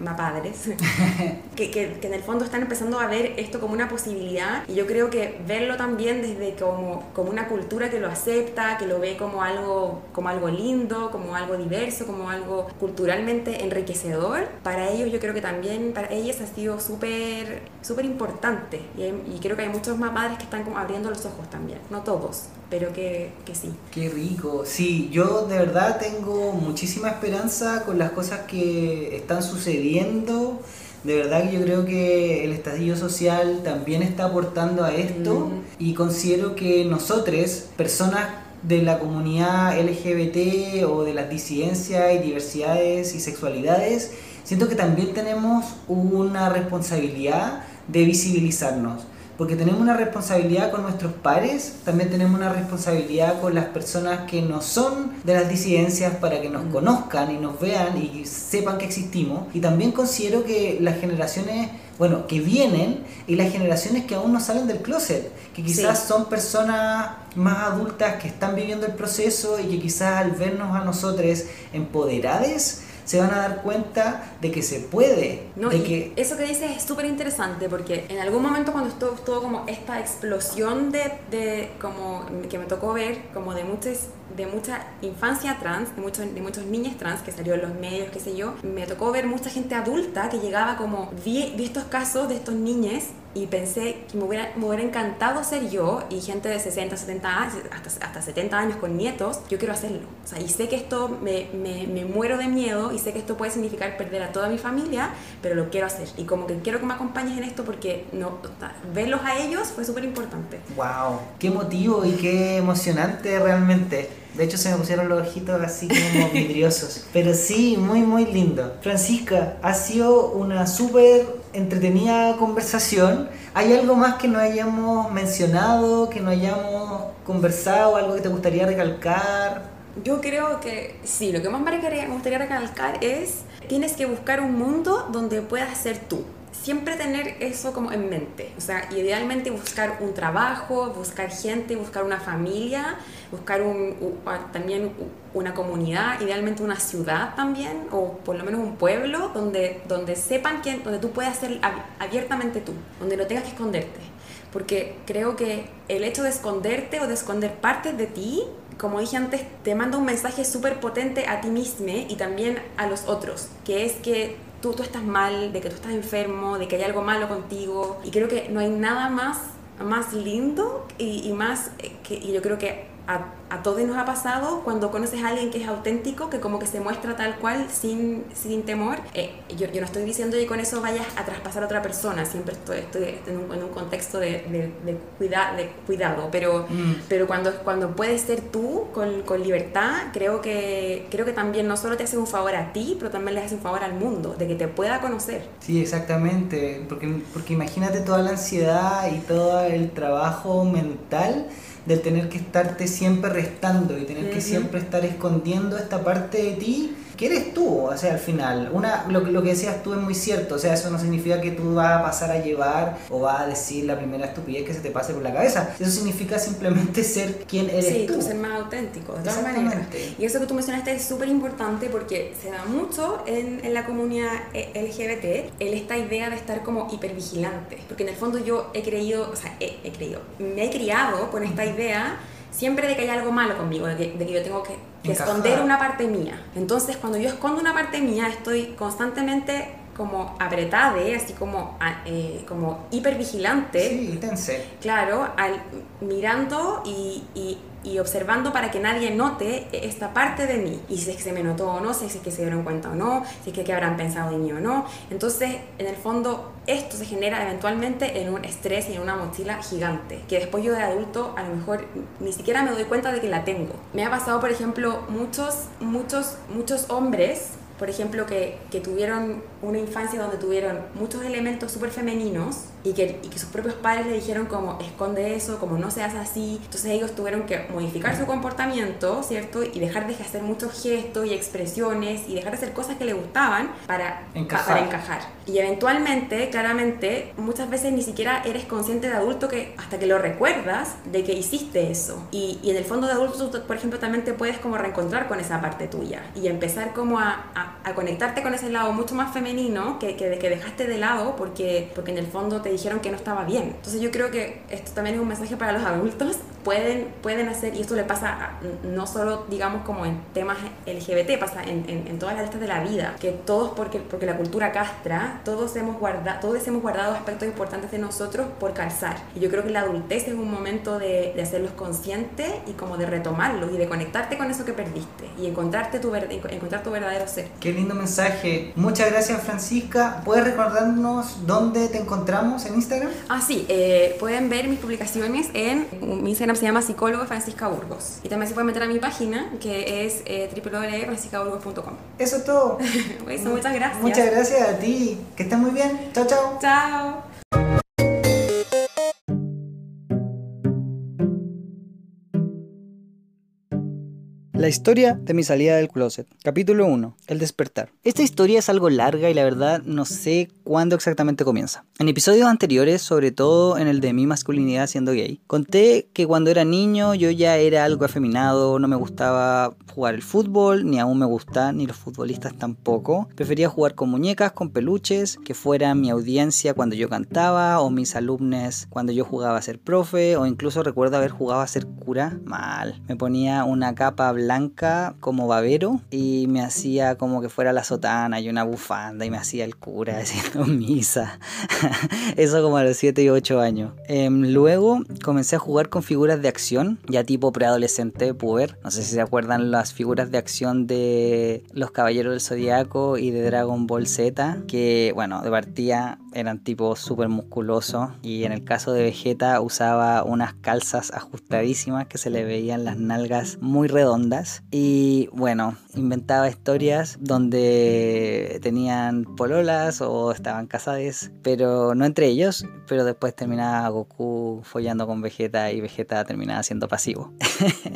más padres, *laughs* que, que, que, en el fondo están empezando a ver esto como una posibilidad. Y yo creo que verlo también desde como, como una cultura que lo acepta, que lo ve como algo, como algo lindo, como algo diverso, como algo culturalmente enriquecedor, para ellos yo creo que también, para ellas ha sido súper súper importante. Y, y, creo que hay muchos más padres que están como abriendo los ojos también, no todos, pero que, que sí. Qué rico, sí, yo de verdad tengo muchísima esperanza con las cosas que están sucediendo. De verdad que yo creo que el estadio social también está aportando a esto y considero que nosotros, personas de la comunidad LGBT o de las disidencias y diversidades y sexualidades, siento que también tenemos una responsabilidad de visibilizarnos porque tenemos una responsabilidad con nuestros pares, también tenemos una responsabilidad con las personas que no son de las disidencias para que nos mm. conozcan y nos vean y sepan que existimos. Y también considero que las generaciones, bueno, que vienen y las generaciones que aún no salen del closet, que quizás son personas más adultas que están viviendo el proceso y que quizás al vernos a nosotros empoderadas, se van a dar cuenta de que se puede. No, de que... Eso que dices es súper interesante porque en algún momento cuando estuvo, estuvo como esta explosión de, de, como que me tocó ver como de muchas de mucha infancia trans, de muchos, de muchos niños trans que salió en los medios, qué sé yo, me tocó ver mucha gente adulta que llegaba como, vi, vi estos casos de estos niños y pensé que me hubiera, me hubiera encantado ser yo y gente de 60, 70 años, hasta, hasta 70 años con nietos, yo quiero hacerlo. O sea, y sé que esto me, me, me, muero de miedo y sé que esto puede significar perder a toda mi familia, pero lo quiero hacer. Y como que quiero que me acompañes en esto porque no, verlos a ellos fue súper importante. ¡Wow! ¡Qué motivo y qué emocionante realmente! De hecho se me pusieron los ojitos así como *laughs* vidriosos. Pero sí, muy muy lindo. Francisca, ha sido una súper entretenida conversación. ¿Hay algo más que no hayamos mencionado, que no hayamos conversado, algo que te gustaría recalcar? Yo creo que sí, lo que más me gustaría recalcar es, tienes que buscar un mundo donde puedas ser tú siempre tener eso como en mente. O sea, idealmente buscar un trabajo, buscar gente, buscar una familia, buscar un, también una comunidad, idealmente una ciudad también, o por lo menos un pueblo donde, donde sepan que, donde tú puedas ser abiertamente tú, donde no tengas que esconderte. Porque creo que el hecho de esconderte o de esconder partes de ti como dije antes, te manda un mensaje súper potente a ti mismo y también a los otros, que es que tú, tú estás mal, de que tú estás enfermo, de que hay algo malo contigo. Y creo que no hay nada más, más lindo y, y más, eh, que, y yo creo que a, a, todos nos ha pasado cuando conoces a alguien que es auténtico, que como que se muestra tal cual sin, sin temor. Eh, yo, yo, no estoy diciendo que con eso vayas a traspasar a otra persona, siempre estoy, estoy en, un, en, un, contexto de, de, de, cuida, de cuidado, pero, mm. pero cuando, cuando puedes ser tú con, con, libertad, creo que, creo que también no solo te hace un favor a ti, pero también le hace un favor al mundo, de que te pueda conocer. Sí, exactamente, porque, porque imagínate toda la ansiedad y todo el trabajo mental del tener que estarte siempre restando y tener que siempre estar escondiendo esta parte de ti ¿qué eres tú? O sea, al final, una, lo, lo que decías tú es muy cierto, o sea, eso no significa que tú vas a pasar a llevar o vas a decir la primera estupidez que se te pase por la cabeza, eso significa simplemente *laughs* ser quien eres sí, tú. Sí, ser más auténtico, de todas maneras. Y eso que tú mencionaste es súper importante porque se da mucho en, en la comunidad eh, LGBT el, esta idea de estar como hipervigilante, porque en el fondo yo he creído, o sea, he, he creído, me he criado con esta idea siempre de que hay algo malo conmigo, de que, de que yo tengo que, que esconder una parte mía. Entonces, cuando yo escondo una parte mía, estoy constantemente como apretada, así como, eh, como hipervigilante. Sí, tense. Claro, al, mirando y, y, y, observando para que nadie note esta parte de mí. Y si es que se me notó o no, si es que se dieron cuenta o no, si es que qué habrán pensado de mí o no. Entonces, en el fondo, esto se genera eventualmente en un estrés y en una mochila gigante, que después yo de adulto a lo mejor ni siquiera me doy cuenta de que la tengo. Me ha pasado, por ejemplo, muchos, muchos, muchos hombres por ejemplo, que, que, tuvieron una infancia donde tuvieron muchos elementos súper femeninos y que, y que, sus propios padres le dijeron como esconde eso, como no seas así. Entonces ellos tuvieron que modificar su comportamiento, ¿cierto? Y dejar de hacer muchos gestos y expresiones y dejar de hacer cosas que le gustaban para encajar. para encajar. Y eventualmente, claramente, muchas veces ni siquiera eres consciente de adulto que hasta que lo recuerdas de que hiciste eso. Y, y en el fondo de adulto, por ejemplo, también te puedes como reencontrar con esa parte tuya y empezar como a, a a, conectarte con ese lado mucho más femenino que, que, que, dejaste de lado porque, porque en el fondo te dijeron que no estaba bien. Entonces yo creo que esto también es un mensaje para los adultos. Pueden, pueden hacer, y esto le pasa no solo, digamos, como en temas LGBT, pasa en, en, todas las listas de la vida, que todos, porque, porque la cultura castra, todos hemos, guardado, todos hemos guardado aspectos importantes de nosotros por calzar. Y yo creo que la adultez es un momento de, de hacerlos conscientes y como de retomarlos y de conectarte con eso que perdiste y encontrarte tu, encontrar tu verdadero ser. Qué lindo mensaje. Muchas gracias Francisca. ¿Puedes recordarnos dónde te encontramos en Instagram? Ah, sí. Eh, pueden ver mis publicaciones en mi Instagram se llama psicólogo Francisca Burgos. Y también se pueden meter a mi página que es eh, www.franciscaburgos.com. Eso es todo. *laughs* muchas gracias. Muchas gracias a ti. Que estés muy bien. Chao, chao. Chao. La historia de mi salida del closet. Capítulo 1. El despertar. Esta historia es algo larga y la verdad no sé cuándo exactamente comienza. En episodios anteriores, sobre todo en el de mi masculinidad siendo gay, conté que cuando era niño yo ya era algo afeminado, no me gustaba jugar el fútbol, ni aún me gusta, ni los futbolistas tampoco. Prefería jugar con muñecas, con peluches, que fuera mi audiencia cuando yo cantaba, o mis alumnos cuando yo jugaba a ser profe, o incluso recuerdo haber jugado a ser cura. Mal. Me ponía una capa blanca blanca como babero y me hacía como que fuera la sotana y una bufanda y me hacía el cura *laughs* haciendo misa. *laughs* Eso como a los 7 y 8 años. Em, luego comencé a jugar con figuras de acción, ya tipo preadolescente, puber. No sé si se acuerdan las figuras de acción de los Caballeros del Zodiaco y de Dragon Ball Z, que bueno, de eran tipo súper musculosos y en el caso de Vegeta usaba unas calzas ajustadísimas que se le veían las nalgas muy redondas y bueno, inventaba historias donde tenían pololas o estaban casadas, pero no entre ellos, pero después terminaba Goku follando con Vegeta y Vegeta terminaba siendo pasivo.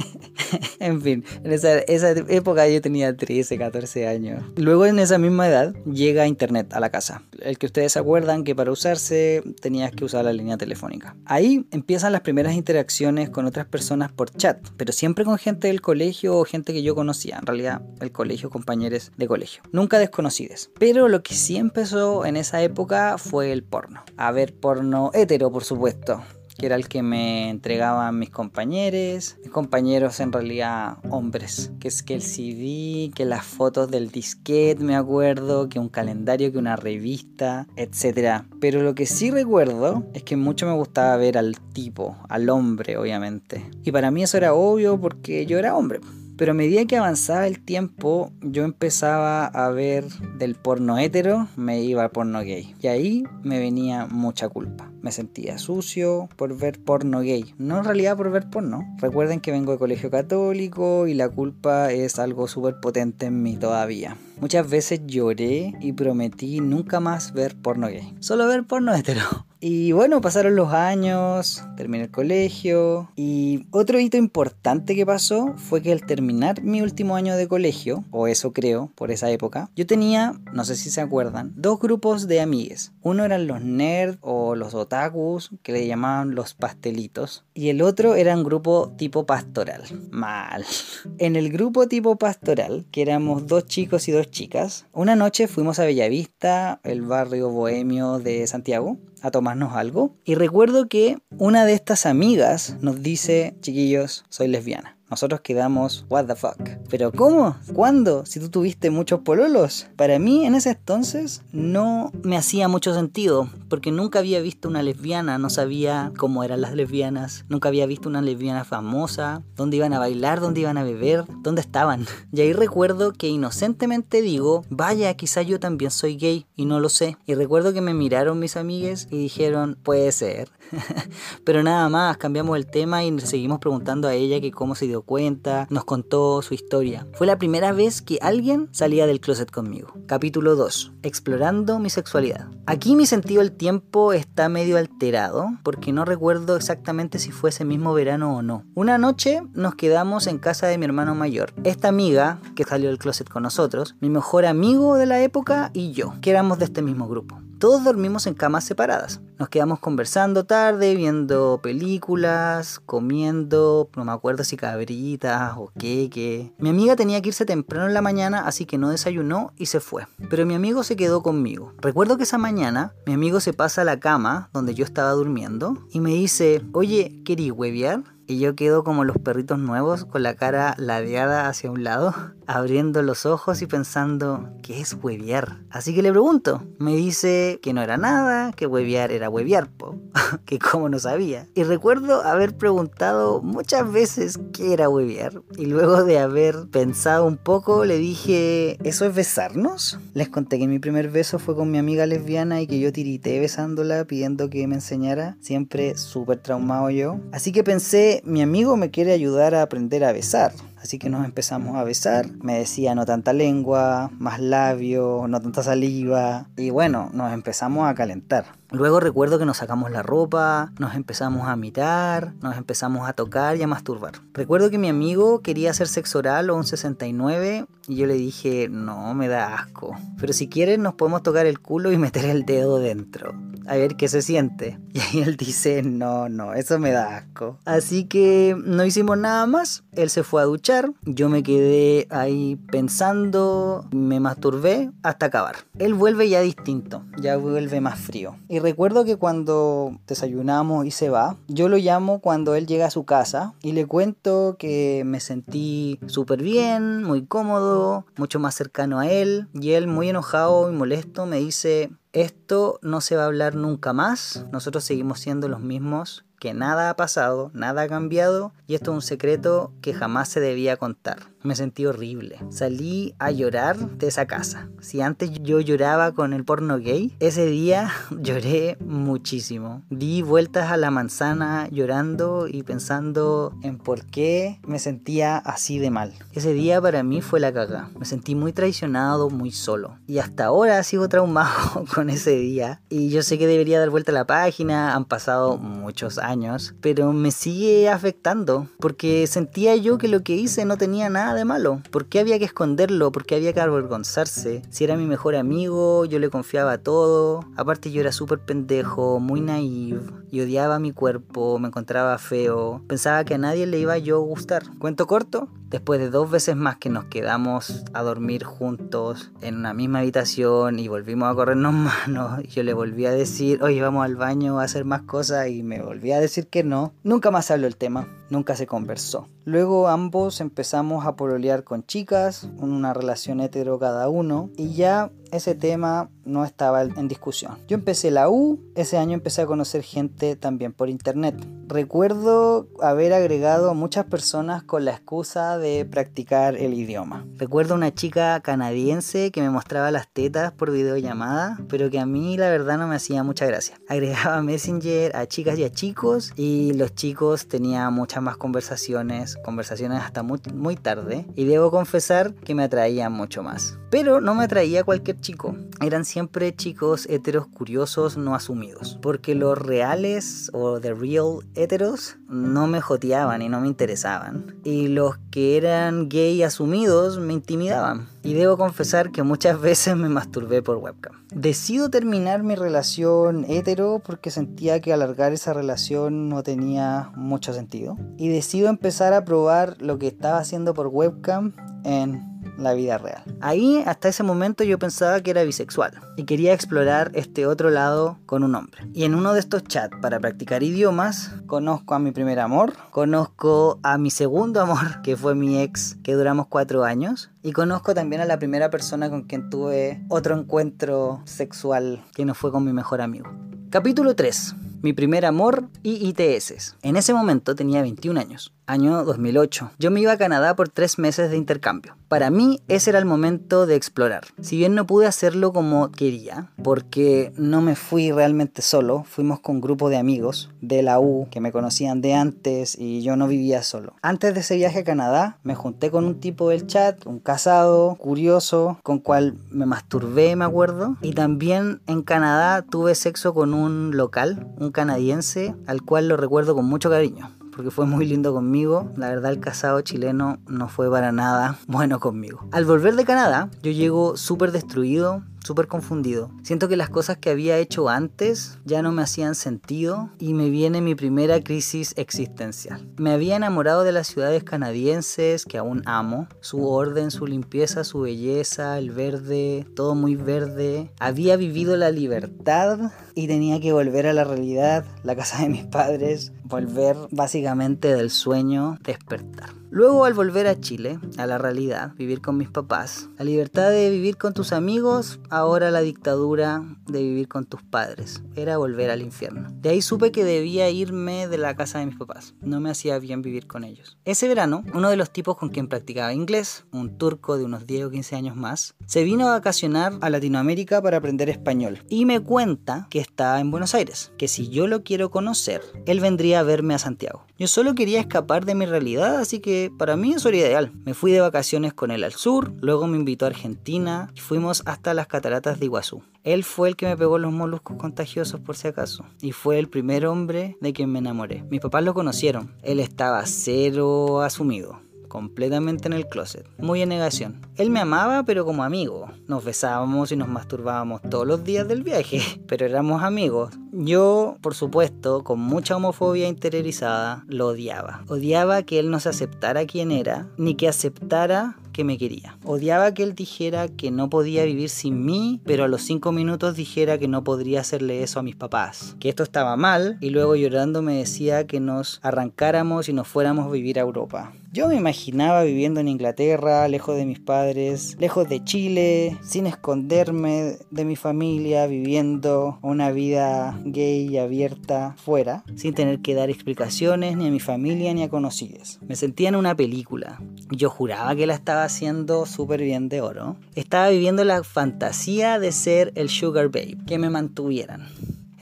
*laughs* en fin, en esa, esa, época yo tenía 13, 14 años. Luego en esa misma edad llega internet a la casa. El que ustedes acuerdan que para usarse tenías que usar la línea telefónica. Ahí empiezan las primeras interacciones con otras personas por chat, pero siempre con gente del colegio gente que yo conocía, en realidad el colegio, compañeros de colegio. Nunca desconocidos. Pero lo que sí empezó en esa época fue el porno. A ver porno hetero, por supuesto que era el que me entregaban mis compañeros, mis compañeros en realidad hombres, que es que el CD, que las fotos del disquete, me acuerdo, que un calendario, que una revista, etc. Pero lo que sí recuerdo es que mucho me gustaba ver al tipo, al hombre, obviamente. Y para mí eso era obvio porque yo era hombre. Pero a medida que avanzaba el tiempo, yo empezaba a ver del porno hetero, me iba al porno gay. Y ahí me venía mucha culpa. Me sentía sucio por ver porno gay. No en realidad por ver porno. Recuerden que vengo de colegio católico y la culpa es algo súper potente en mí todavía. Muchas veces lloré y prometí nunca más ver porno gay. Solo ver porno *laughs* hetero. Y bueno, pasaron los años, terminé el colegio y otro hito importante que pasó fue que al terminar mi último año de colegio, o eso creo, por esa época, yo tenía, no sé si se acuerdan, dos grupos de amigues. Uno eran los nerds o los otakus, que le llamaban los pastelitos, y el otro era un grupo tipo pastoral. Mal. *laughs* En el grupo tipo pastoral, que éramos dos chicos y dos chicas, una noche fuimos a Bellavista, el barrio bohemio de Santiago, a tomarnos algo. Y recuerdo que una de estas amigas nos dice, chiquillos, soy lesbiana. Nosotros quedamos, what the fuck. Pero ¿cómo? ¿Cuándo? Si tú tuviste muchos pololos. Para mí en ese entonces no me hacía mucho sentido, porque nunca había visto una lesbiana, no sabía cómo eran las lesbianas, nunca había visto una lesbiana famosa, dónde iban a bailar, dónde iban a beber, dónde estaban. *laughs* Y ahí recuerdo que inocentemente digo, vaya, quizá yo también soy gay y no lo sé. Y recuerdo que me miraron mis amigues y dijeron, puede ser. *laughs* Pero nada más, cambiamos el tema y seguimos preguntando a ella que cómo se dio cuenta, nos contó su historia. Fue la primera vez que alguien salía del closet conmigo. Capítulo 2. Explorando mi sexualidad. Aquí mi sentido del tiempo está medio alterado porque no recuerdo exactamente si fue ese mismo verano o no. Una noche nos quedamos en casa de mi hermano mayor. Esta amiga que salió del closet con nosotros, mi mejor amigo de la época y yo, que éramos de este mismo grupo. Todos dormimos en camas separadas. Nos quedamos conversando tarde, viendo películas, comiendo, no me acuerdo si cabritas o qué. Mi amiga tenía que irse temprano en la mañana, así que no desayunó y se fue. Pero mi amigo se quedó conmigo. Recuerdo que esa mañana mi amigo se pasa a la cama donde yo estaba durmiendo y me dice, oye, ¿querí huevear? Y yo quedo como los perritos nuevos con la cara ladeada hacia un lado, abriendo los ojos y pensando, ¿qué es hueviar? Así que le pregunto, me dice que no era nada, que hueviar era hueviar, po. *laughs* que como no sabía. Y recuerdo haber preguntado muchas veces qué era hueviar. Y luego de haber pensado un poco, le dije, ¿eso es besarnos? Les conté que mi primer beso fue con mi amiga lesbiana y que yo tirité besándola pidiendo que me enseñara. Siempre súper traumado yo. Así que pensé, mi amigo me quiere ayudar a aprender a besar. Así que nos empezamos a besar. Me decía no tanta lengua, más labios, no tanta saliva. Y bueno, nos empezamos a calentar. Luego recuerdo que nos sacamos la ropa, nos empezamos a mirar, nos empezamos a tocar y a masturbar. Recuerdo que mi amigo quería hacer sexo oral o un 69 y yo le dije, no, me da asco. Pero si quieres nos podemos tocar el culo y meter el dedo dentro. A ver qué se siente. *laughs* Y ahí él dice, no, no, eso me da asco. Así que no hicimos nada más. Él se fue a duchar, yo me quedé ahí pensando, me masturbé hasta acabar. Él vuelve ya distinto, ya vuelve más frío. Y recuerdo que cuando desayunamos y se va, yo lo llamo cuando él llega a su casa y le cuento que me sentí súper bien, muy cómodo, mucho más cercano a él. Y él muy enojado y molesto me dice, esto no se va a hablar nunca más, nosotros seguimos siendo los mismos que nada ha pasado, nada ha cambiado y esto es un secreto que jamás se debía contar. Me sentí horrible. Salí a llorar de esa casa. Si antes yo lloraba con el porno gay, ese día *laughs* lloré muchísimo. Di vueltas a la manzana llorando y pensando en por qué me sentía así de mal. Ese día para mí fue la caga. Me sentí muy traicionado, muy solo. Y hasta ahora sigo traumado *laughs* con ese día. Y yo sé que debería dar vuelta a la página. Han pasado muchos años pero me sigue afectando porque sentía yo que lo que hice no tenía nada de malo. ¿Por qué había que esconderlo? ¿Por qué había que avergonzarse? Si era mi mejor amigo, yo le confiaba todo. Aparte yo era súper pendejo, muy naive y odiaba mi cuerpo, me encontraba feo. Pensaba que a nadie le iba yo a gustar. Cuento corto, después de dos veces más que nos quedamos a dormir juntos en una misma habitación y volvimos a corrernos *laughs* manos, yo le volví a decir, oye, vamos al baño a hacer más cosas y me volví a decir que no. Nunca más habló el tema, nunca se conversó. Luego ambos empezamos a pololear con chicas, una relación hetero cada uno, y ya ese tema no estaba en discusión. Yo empecé la U, ese año empecé a conocer gente también por internet. Recuerdo haber agregado a muchas personas con la excusa de practicar el idioma. Recuerdo una chica canadiense que me mostraba las tetas por videollamada, pero que a mí la verdad no me hacía mucha gracia. *laughs* Agregaba Messenger a chicas y a chicos y los chicos tenían muchas más conversaciones, conversaciones hasta muy, muy tarde y debo confesar que me atraían mucho más. Pero no me atraía cualquier chico, eran siempre chicos heteros curiosos no asumidos, porque los reales o the real heteros no me joteaban y no me interesaban, y los que eran gay asumidos me intimidaban. Y debo confesar que muchas *laughs* veces me masturbé por webcam. Decido terminar mi relación hetero porque sentía que alargar esa relación no tenía mucho sentido. Y decido empezar a probar lo que estaba haciendo por webcam en la vida real. Ahí, hasta ese momento, yo pensaba que era bisexual y quería explorar este otro lado con un hombre. Y en uno de estos chats para practicar idiomas, conozco a mi primer amor, conozco a mi segundo *laughs* amor, que fue mi ex, que duramos cuatro años, y conozco también a la primera persona con quien tuve otro encuentro sexual que no fue con mi mejor amigo. Capítulo 3. Mi primer amor y ITS. En ese momento tenía 21 años año 2008. Yo me iba a Canadá por tres meses de intercambio. Para mí ese era el momento de explorar. Si bien no pude hacerlo como quería, porque no me fui realmente solo, fuimos con un grupo de amigos de la U que me conocían de antes y yo no vivía solo. Antes de ese viaje a Canadá me junté con un tipo del chat, un casado, curioso, con cual me masturbé, me acuerdo. Y también en Canadá tuve sexo con un local, un canadiense, al cual lo recuerdo con mucho cariño porque fue muy lindo conmigo. La verdad el casado chileno no fue para nada bueno conmigo. Al volver de Canadá, yo llego súper destruido, súper confundido. Siento que las cosas que había hecho antes ya no me hacían sentido y me viene mi primera crisis existencial. Me había enamorado de las ciudades canadienses que aún amo, su orden, su limpieza, su belleza, el verde, todo muy verde. Había vivido la libertad y tenía que volver a la realidad, la casa de mis padres, volver básicamente del sueño, despertar. Luego al volver a Chile, a la realidad, vivir con mis papás, la libertad de vivir con tus amigos, ahora la dictadura de vivir con tus padres, era volver al infierno. De ahí supe que debía irme de la casa de mis papás, no me hacía bien vivir con ellos. Ese verano, uno de los tipos con quien practicaba inglés, un turco de unos 10 o 15 años más, se vino a vacacionar a Latinoamérica para aprender español y me cuenta que está en Buenos Aires, que si yo lo quiero conocer, él vendría a verme a Santiago. Yo solo quería escapar de mi realidad, así que para mí eso era ideal. Me fui de vacaciones con él al sur, luego me invitó a Argentina y fuimos hasta las cataratas de Iguazú. Él fue el que me pegó los moluscos contagiosos por si acaso. Y fue el primer hombre de quien me enamoré. Mis papás lo conocieron. Él estaba cero asumido completamente en el closet, muy en negación. Él me amaba, pero como amigo. Nos besábamos y nos masturbábamos todos los días del viaje, *laughs* pero éramos amigos. Yo, por supuesto, con mucha homofobia interiorizada, lo odiaba. Odiaba que él no se aceptara quien era, ni que aceptara que me quería. Odiaba que él dijera que no podía vivir sin mí, pero a los cinco minutos dijera que no podría hacerle eso a mis papás, que esto estaba mal, y luego llorando me decía que nos arrancáramos y nos fuéramos a vivir a Europa. Yo me imaginaba viviendo en Inglaterra, lejos de mis padres, lejos de Chile, sin esconderme de mi familia, viviendo una vida gay y abierta fuera, sin tener que dar explicaciones ni a mi familia ni a conocidos. Me sentía en una película. Yo juraba que la estaba haciendo súper bien de oro. Estaba viviendo la fantasía de ser el sugar babe, que me mantuvieran.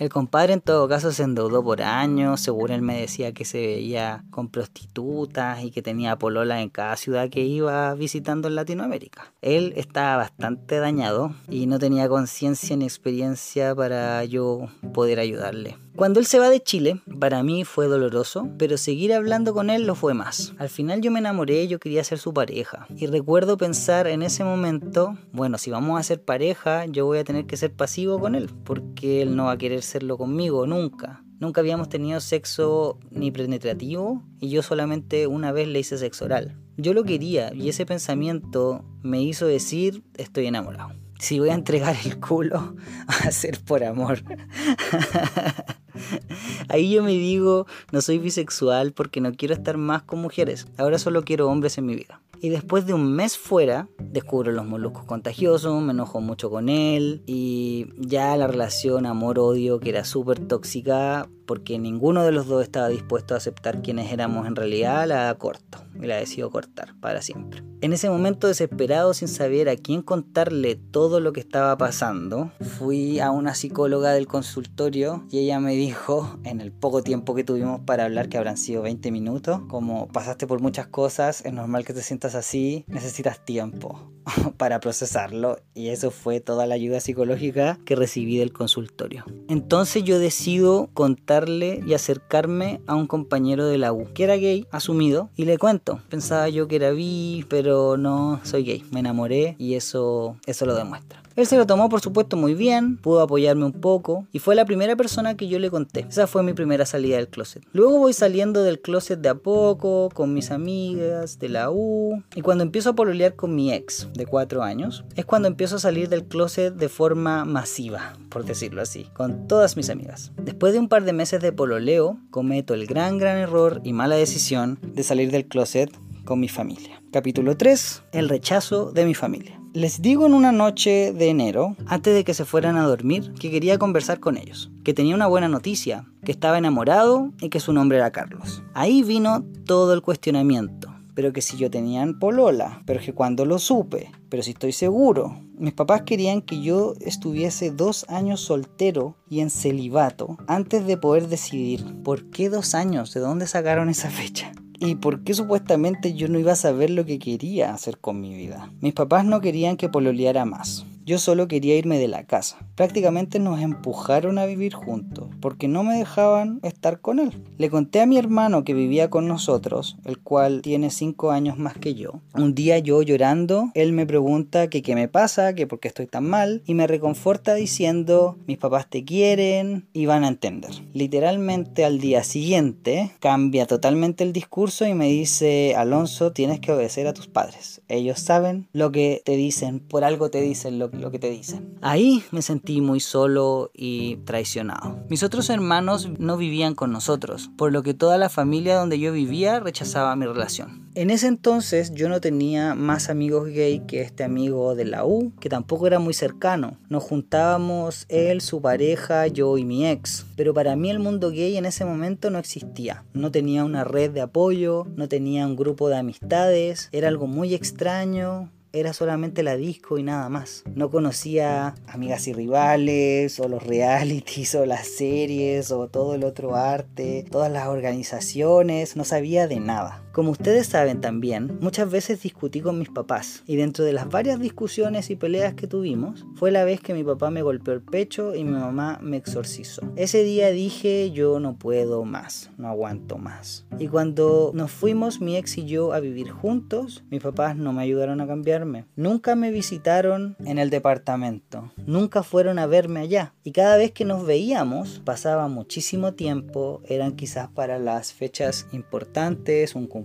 El compadre en todo caso se endeudó por años, según él me decía que se veía con prostitutas y que tenía polola en cada ciudad que iba visitando en Latinoamérica. Él estaba bastante dañado y no tenía conciencia ni experiencia para yo poder ayudarle. Cuando él se va de Chile, para mí fue doloroso, pero seguir hablando con él lo fue más. Al final yo me enamoré, yo quería ser su pareja. Y recuerdo pensar en ese momento, bueno, si vamos a ser pareja, yo voy a tener que ser pasivo con él, porque él no va a querer serlo conmigo nunca. Nunca habíamos tenido sexo ni penetrativo y yo solamente una vez le hice sexo oral. Yo lo quería y ese pensamiento me hizo decir estoy enamorado. Si voy a entregar el culo, a ser por amor. *laughs* Ahí yo me digo, no soy bisexual porque no quiero estar más con mujeres. Ahora solo quiero hombres en mi vida. Y después de un mes fuera, descubro los moluscos contagiosos, me enojo mucho con él y ya la relación amor-odio que era súper tóxica porque ninguno de los dos estaba dispuesto a aceptar quienes éramos en realidad, la corto y la decido cortar para siempre. En ese momento desesperado sin saber a quién contarle todo lo que estaba pasando, fui a una psicóloga del consultorio y ella me dijo, en el poco tiempo que tuvimos para hablar, que habrán sido 20 minutos, como pasaste por muchas cosas, es normal que te sientas así, necesitas tiempo *laughs* para procesarlo y eso fue toda la ayuda psicológica que recibí del consultorio. Entonces yo decido contarle y acercarme a un compañero de la U que era gay, asumido, y le cuento. Pensaba yo que era bi, pero no soy gay. Me enamoré y eso eso lo demuestra. Él se lo tomó por supuesto muy bien, pudo apoyarme un poco y fue la primera persona que yo le conté. Esa fue mi primera salida del closet. Luego voy saliendo del closet de a poco, con mis amigas de la U y cuando empiezo a pololear con mi ex de cuatro años, es cuando empiezo a salir del closet de forma masiva, por decirlo así, con todas mis amigas. Después de un par de meses de pololeo, cometo el gran gran error y mala decisión de salir del closet con mi familia. Capítulo 3. El rechazo de mi familia. Les digo en una noche de enero, antes de que se fueran a dormir, que quería conversar con ellos, que tenía una buena noticia, que estaba enamorado y que su nombre era Carlos. Ahí vino todo el cuestionamiento, pero que si yo tenía en polola, pero que cuando lo supe, pero si estoy seguro. Mis papás querían que yo estuviese dos años soltero y en celibato antes de poder decidir. ¿Por qué dos años? ¿De dónde sacaron esa fecha? ¿Y por qué supuestamente yo no iba a saber lo que quería hacer con mi vida? Mis papás no querían que pololeara más. Yo solo quería irme de la casa. Prácticamente nos empujaron a vivir juntos porque no me dejaban estar con él. Le conté a mi hermano que vivía con nosotros, el cual tiene 5 años más que yo. Un día yo llorando, él me pregunta que qué me pasa, que por qué estoy tan mal y me reconforta diciendo mis papás te quieren y van a entender. Literalmente al día siguiente cambia totalmente el discurso y me dice Alonso tienes que obedecer a tus padres. Ellos saben lo que te dicen, por algo te dicen lo, lo que te dicen. Ahí me sentí muy solo y traicionado. Mis otros hermanos no vivían con nosotros, por lo que toda la familia donde yo vivía rechazaba mi relación. En ese entonces yo no tenía más amigos gay que este amigo de la U, que tampoco era muy cercano. Nos juntábamos él, su pareja, yo y mi ex. Pero para mí el mundo gay en ese momento no existía. No tenía una red de apoyo, no tenía un grupo de amistades, era algo muy extraño, era solamente la disco y nada más. No conocía amigas y rivales, o los realities, *laughs* o las series, o todo el otro arte, todas las organizaciones, no sabía de nada. Como ustedes saben también, muchas veces discutí con mis papás y dentro de las varias discusiones y peleas que tuvimos, fue la vez que mi papá me golpeó el pecho y mi mamá me exorcizó. Ese día dije yo no puedo más, no aguanto más. Y cuando nos fuimos mi ex y yo a vivir juntos, mis papás no me ayudaron a cambiarme. Nunca me visitaron en el departamento, nunca fueron a verme allá. Y cada vez que nos veíamos pasaba muchísimo tiempo, eran quizás para las fechas importantes, un cumpleaños,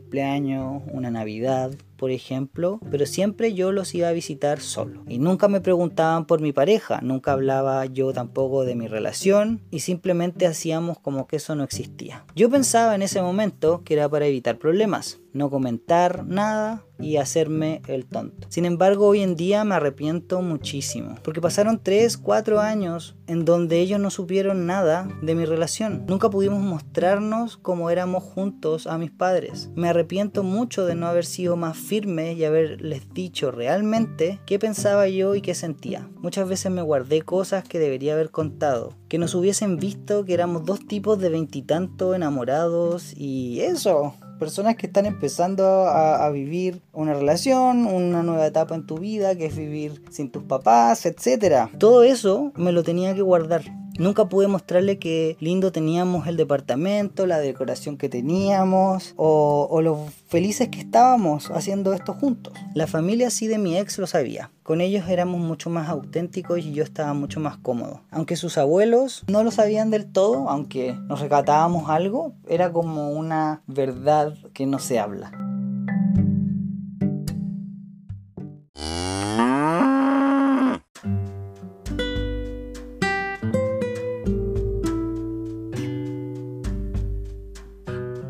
una Navidad, por ejemplo, pero siempre yo los iba a visitar solo. Y nunca me preguntaban por mi pareja, nunca hablaba yo tampoco de mi relación y simplemente hacíamos como que eso no existía. Yo pensaba en ese momento que era para evitar problemas, no comentar nada y hacerme el tonto. Sin embargo, hoy en día me arrepiento muchísimo, porque pasaron 3, 4 años en donde ellos no supieron nada de mi relación. Nunca pudimos mostrarnos como éramos juntos a mis padres. Me arrepiento mucho de no haber sido más firme y haberles dicho realmente qué pensaba yo y qué sentía. Muchas veces me guardé cosas que debería haber contado, que nos hubiesen visto que éramos dos tipos de veintitantos enamorados y eso, personas que están empezando a, a, vivir una relación, una nueva etapa en tu vida, que es vivir sin tus papás, etc. Todo eso me lo tenía que guardar. Nunca pude mostrarle que lindo teníamos el departamento, la decoración que teníamos o, o lo felices que estábamos haciendo esto juntos. La familia sí de mi ex lo sabía. Con ellos éramos mucho más auténticos y yo estaba mucho más cómodo. Aunque sus abuelos no lo sabían del todo, aunque nos recatábamos algo, era como una verdad que no se habla.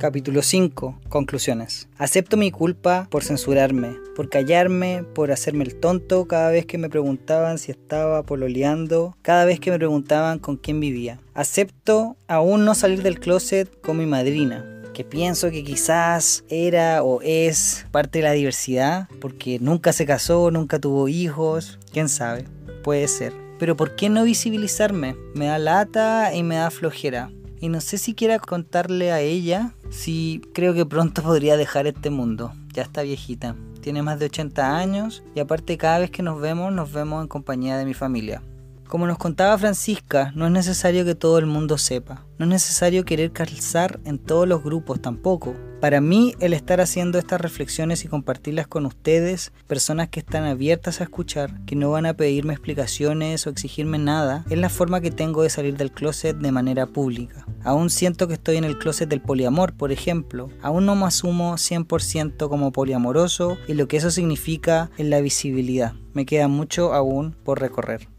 Capítulo 5. Conclusiones. Acepto mi culpa por censurarme, por callarme, por hacerme el tonto cada vez que me preguntaban si estaba pololeando, cada vez que me preguntaban con quién vivía. Acepto aún no salir del closet con mi madrina, que pienso que quizás era o es parte de la diversidad, porque nunca se casó, nunca tuvo hijos, quién sabe, puede ser. Pero ¿por qué no visibilizarme? Me da lata y me da flojera. Y no sé si quiera contarle a ella si creo que pronto *laughs* podría dejar este mundo. Ya está viejita. Tiene más de 80 años y aparte cada vez que nos vemos nos vemos en compañía de mi familia. Como nos contaba Francisca, no es necesario que todo el mundo sepa. No es necesario querer calzar en todos los grupos tampoco. Para mí, el estar haciendo estas reflexiones y compartirlas con ustedes, personas que están abiertas a escuchar, que no van a pedirme explicaciones o exigirme nada, es la forma que tengo de salir del closet de manera pública. Aún siento que estoy en el closet del poliamor, por ejemplo. Aún no me asumo 100% como poliamoroso y lo que eso significa en la visibilidad. Me queda mucho aún por recorrer.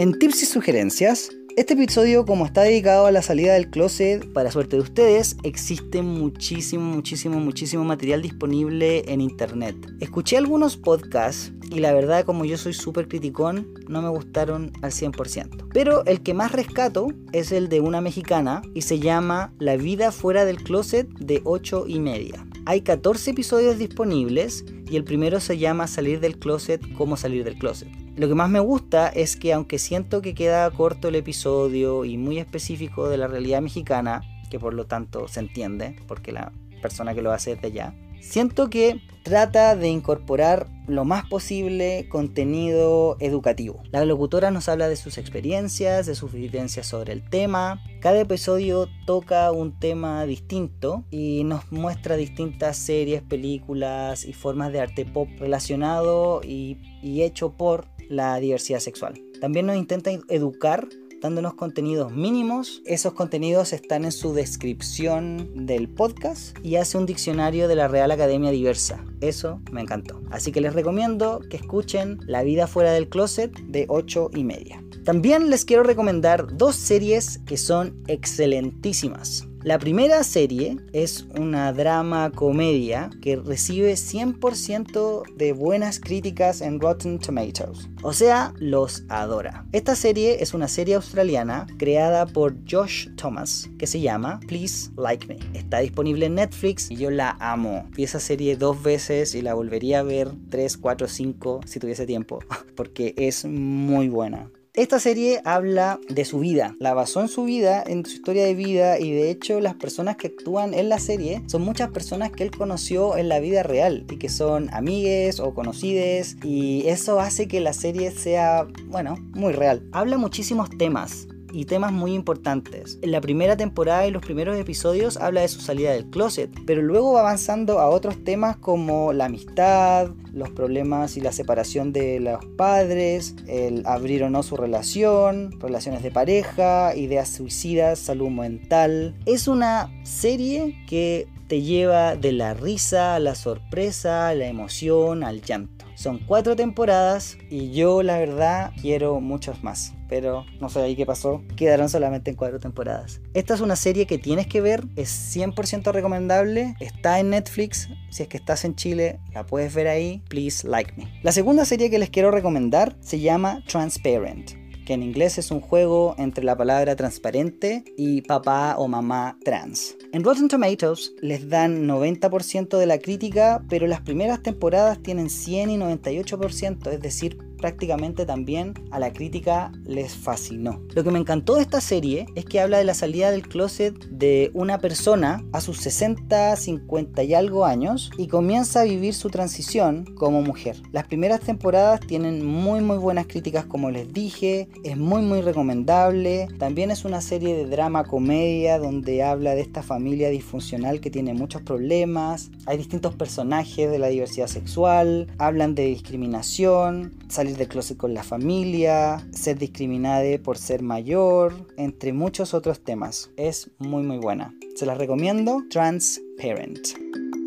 En tips y sugerencias, este episodio, como está dedicado a la salida del closet, para suerte de ustedes, existe muchísimo, muchísimo, muchísimo material disponible en internet. Escuché algunos podcasts y la verdad, como yo soy súper criticón, no me gustaron al 100%. Pero el que más rescato es el de una mexicana y se llama La vida fuera del closet de 8 y media. Hay 14 episodios disponibles y el primero se llama Salir del closet, cómo salir del closet. Lo que más me gusta es que aunque siento que queda corto el episodio y muy específico de la realidad mexicana, que por lo tanto se entiende, porque la persona que lo hace es de allá, siento que trata de incorporar lo más posible contenido educativo. La locutora nos habla de sus experiencias, de sus vivencias sobre el tema. Cada episodio toca un tema distinto y nos muestra distintas series, películas y formas de arte pop relacionado y, y hecho por la diversidad sexual. También nos intenta educar dándonos contenidos mínimos. Esos contenidos están en su descripción del podcast y hace un diccionario de la Real Academia Diversa. Eso me encantó. Así que les recomiendo que escuchen La vida fuera del closet de 8 y media. También les quiero recomendar dos series que son excelentísimas. La primera serie es una drama comedia que recibe 100% de buenas críticas en Rotten Tomatoes. O sea, los adora. Esta serie es una serie australiana creada por Josh Thomas que se llama Please Like Me. Está disponible en Netflix y yo la amo. Vi esa serie dos veces y la volvería a ver 3, 4, 5 si tuviese tiempo *laughs* porque es muy buena. Esta serie habla de su vida, la basó en su vida, en su historia de vida y de hecho las personas que actúan en la serie son muchas personas que él conoció en la vida real y que son amigues o conocides y eso hace que la serie sea, bueno, muy real. Habla muchísimos temas, y temas muy importantes. En la primera temporada y los primeros episodios habla de su salida del closet, pero luego va avanzando a otros temas como la amistad, los problemas y la separación de los padres, el abrir o no su relación, relaciones de pareja, ideas suicidas, salud mental. Es una serie que te lleva de la risa a la sorpresa, la emoción, al llanto. Son cuatro temporadas y yo la verdad quiero muchos más. Pero no sé ahí qué pasó. Quedaron solamente en cuatro temporadas. Esta es una serie que tienes que ver. Es 100% recomendable. Está en Netflix. Si es que estás en Chile, la puedes ver ahí. Please like me. La segunda serie que les quiero recomendar se llama Transparent que en inglés es un juego entre la palabra transparente y papá o mamá trans. En Rotten Tomatoes les dan 90% de la crítica, pero las primeras temporadas tienen 100 y 98%, es decir, prácticamente también a la crítica les fascinó. Lo que me encantó de esta serie es que habla de la salida del closet de una persona a sus 60, 50 y algo años y comienza a vivir su transición como mujer. Las primeras temporadas tienen muy muy buenas críticas como les dije, es muy muy recomendable. También es una serie de drama comedia donde habla de esta familia disfuncional que tiene muchos problemas. Hay distintos personajes de la diversidad sexual, hablan de discriminación, salir del closet con la familia, ser discriminada por ser mayor, entre muchos otros temas. Es muy muy buena. Se las recomiendo. Transparent.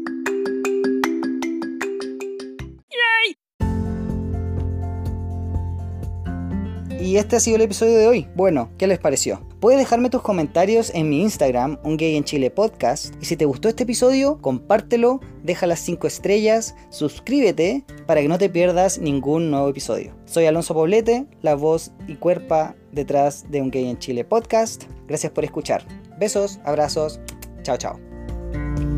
Y este ha sido el episodio de hoy. Bueno, ¿qué les pareció? Puedes dejarme tus comentarios en mi Instagram, Un Gay en Chile Podcast. Y si te gustó este episodio, compártelo, deja las 5 estrellas, suscríbete para que no te pierdas ningún nuevo episodio. Soy Alonso Poblete, la voz y cuerpa detrás de Un Gay en Chile Podcast. Gracias por escuchar. Besos, abrazos, chao chao.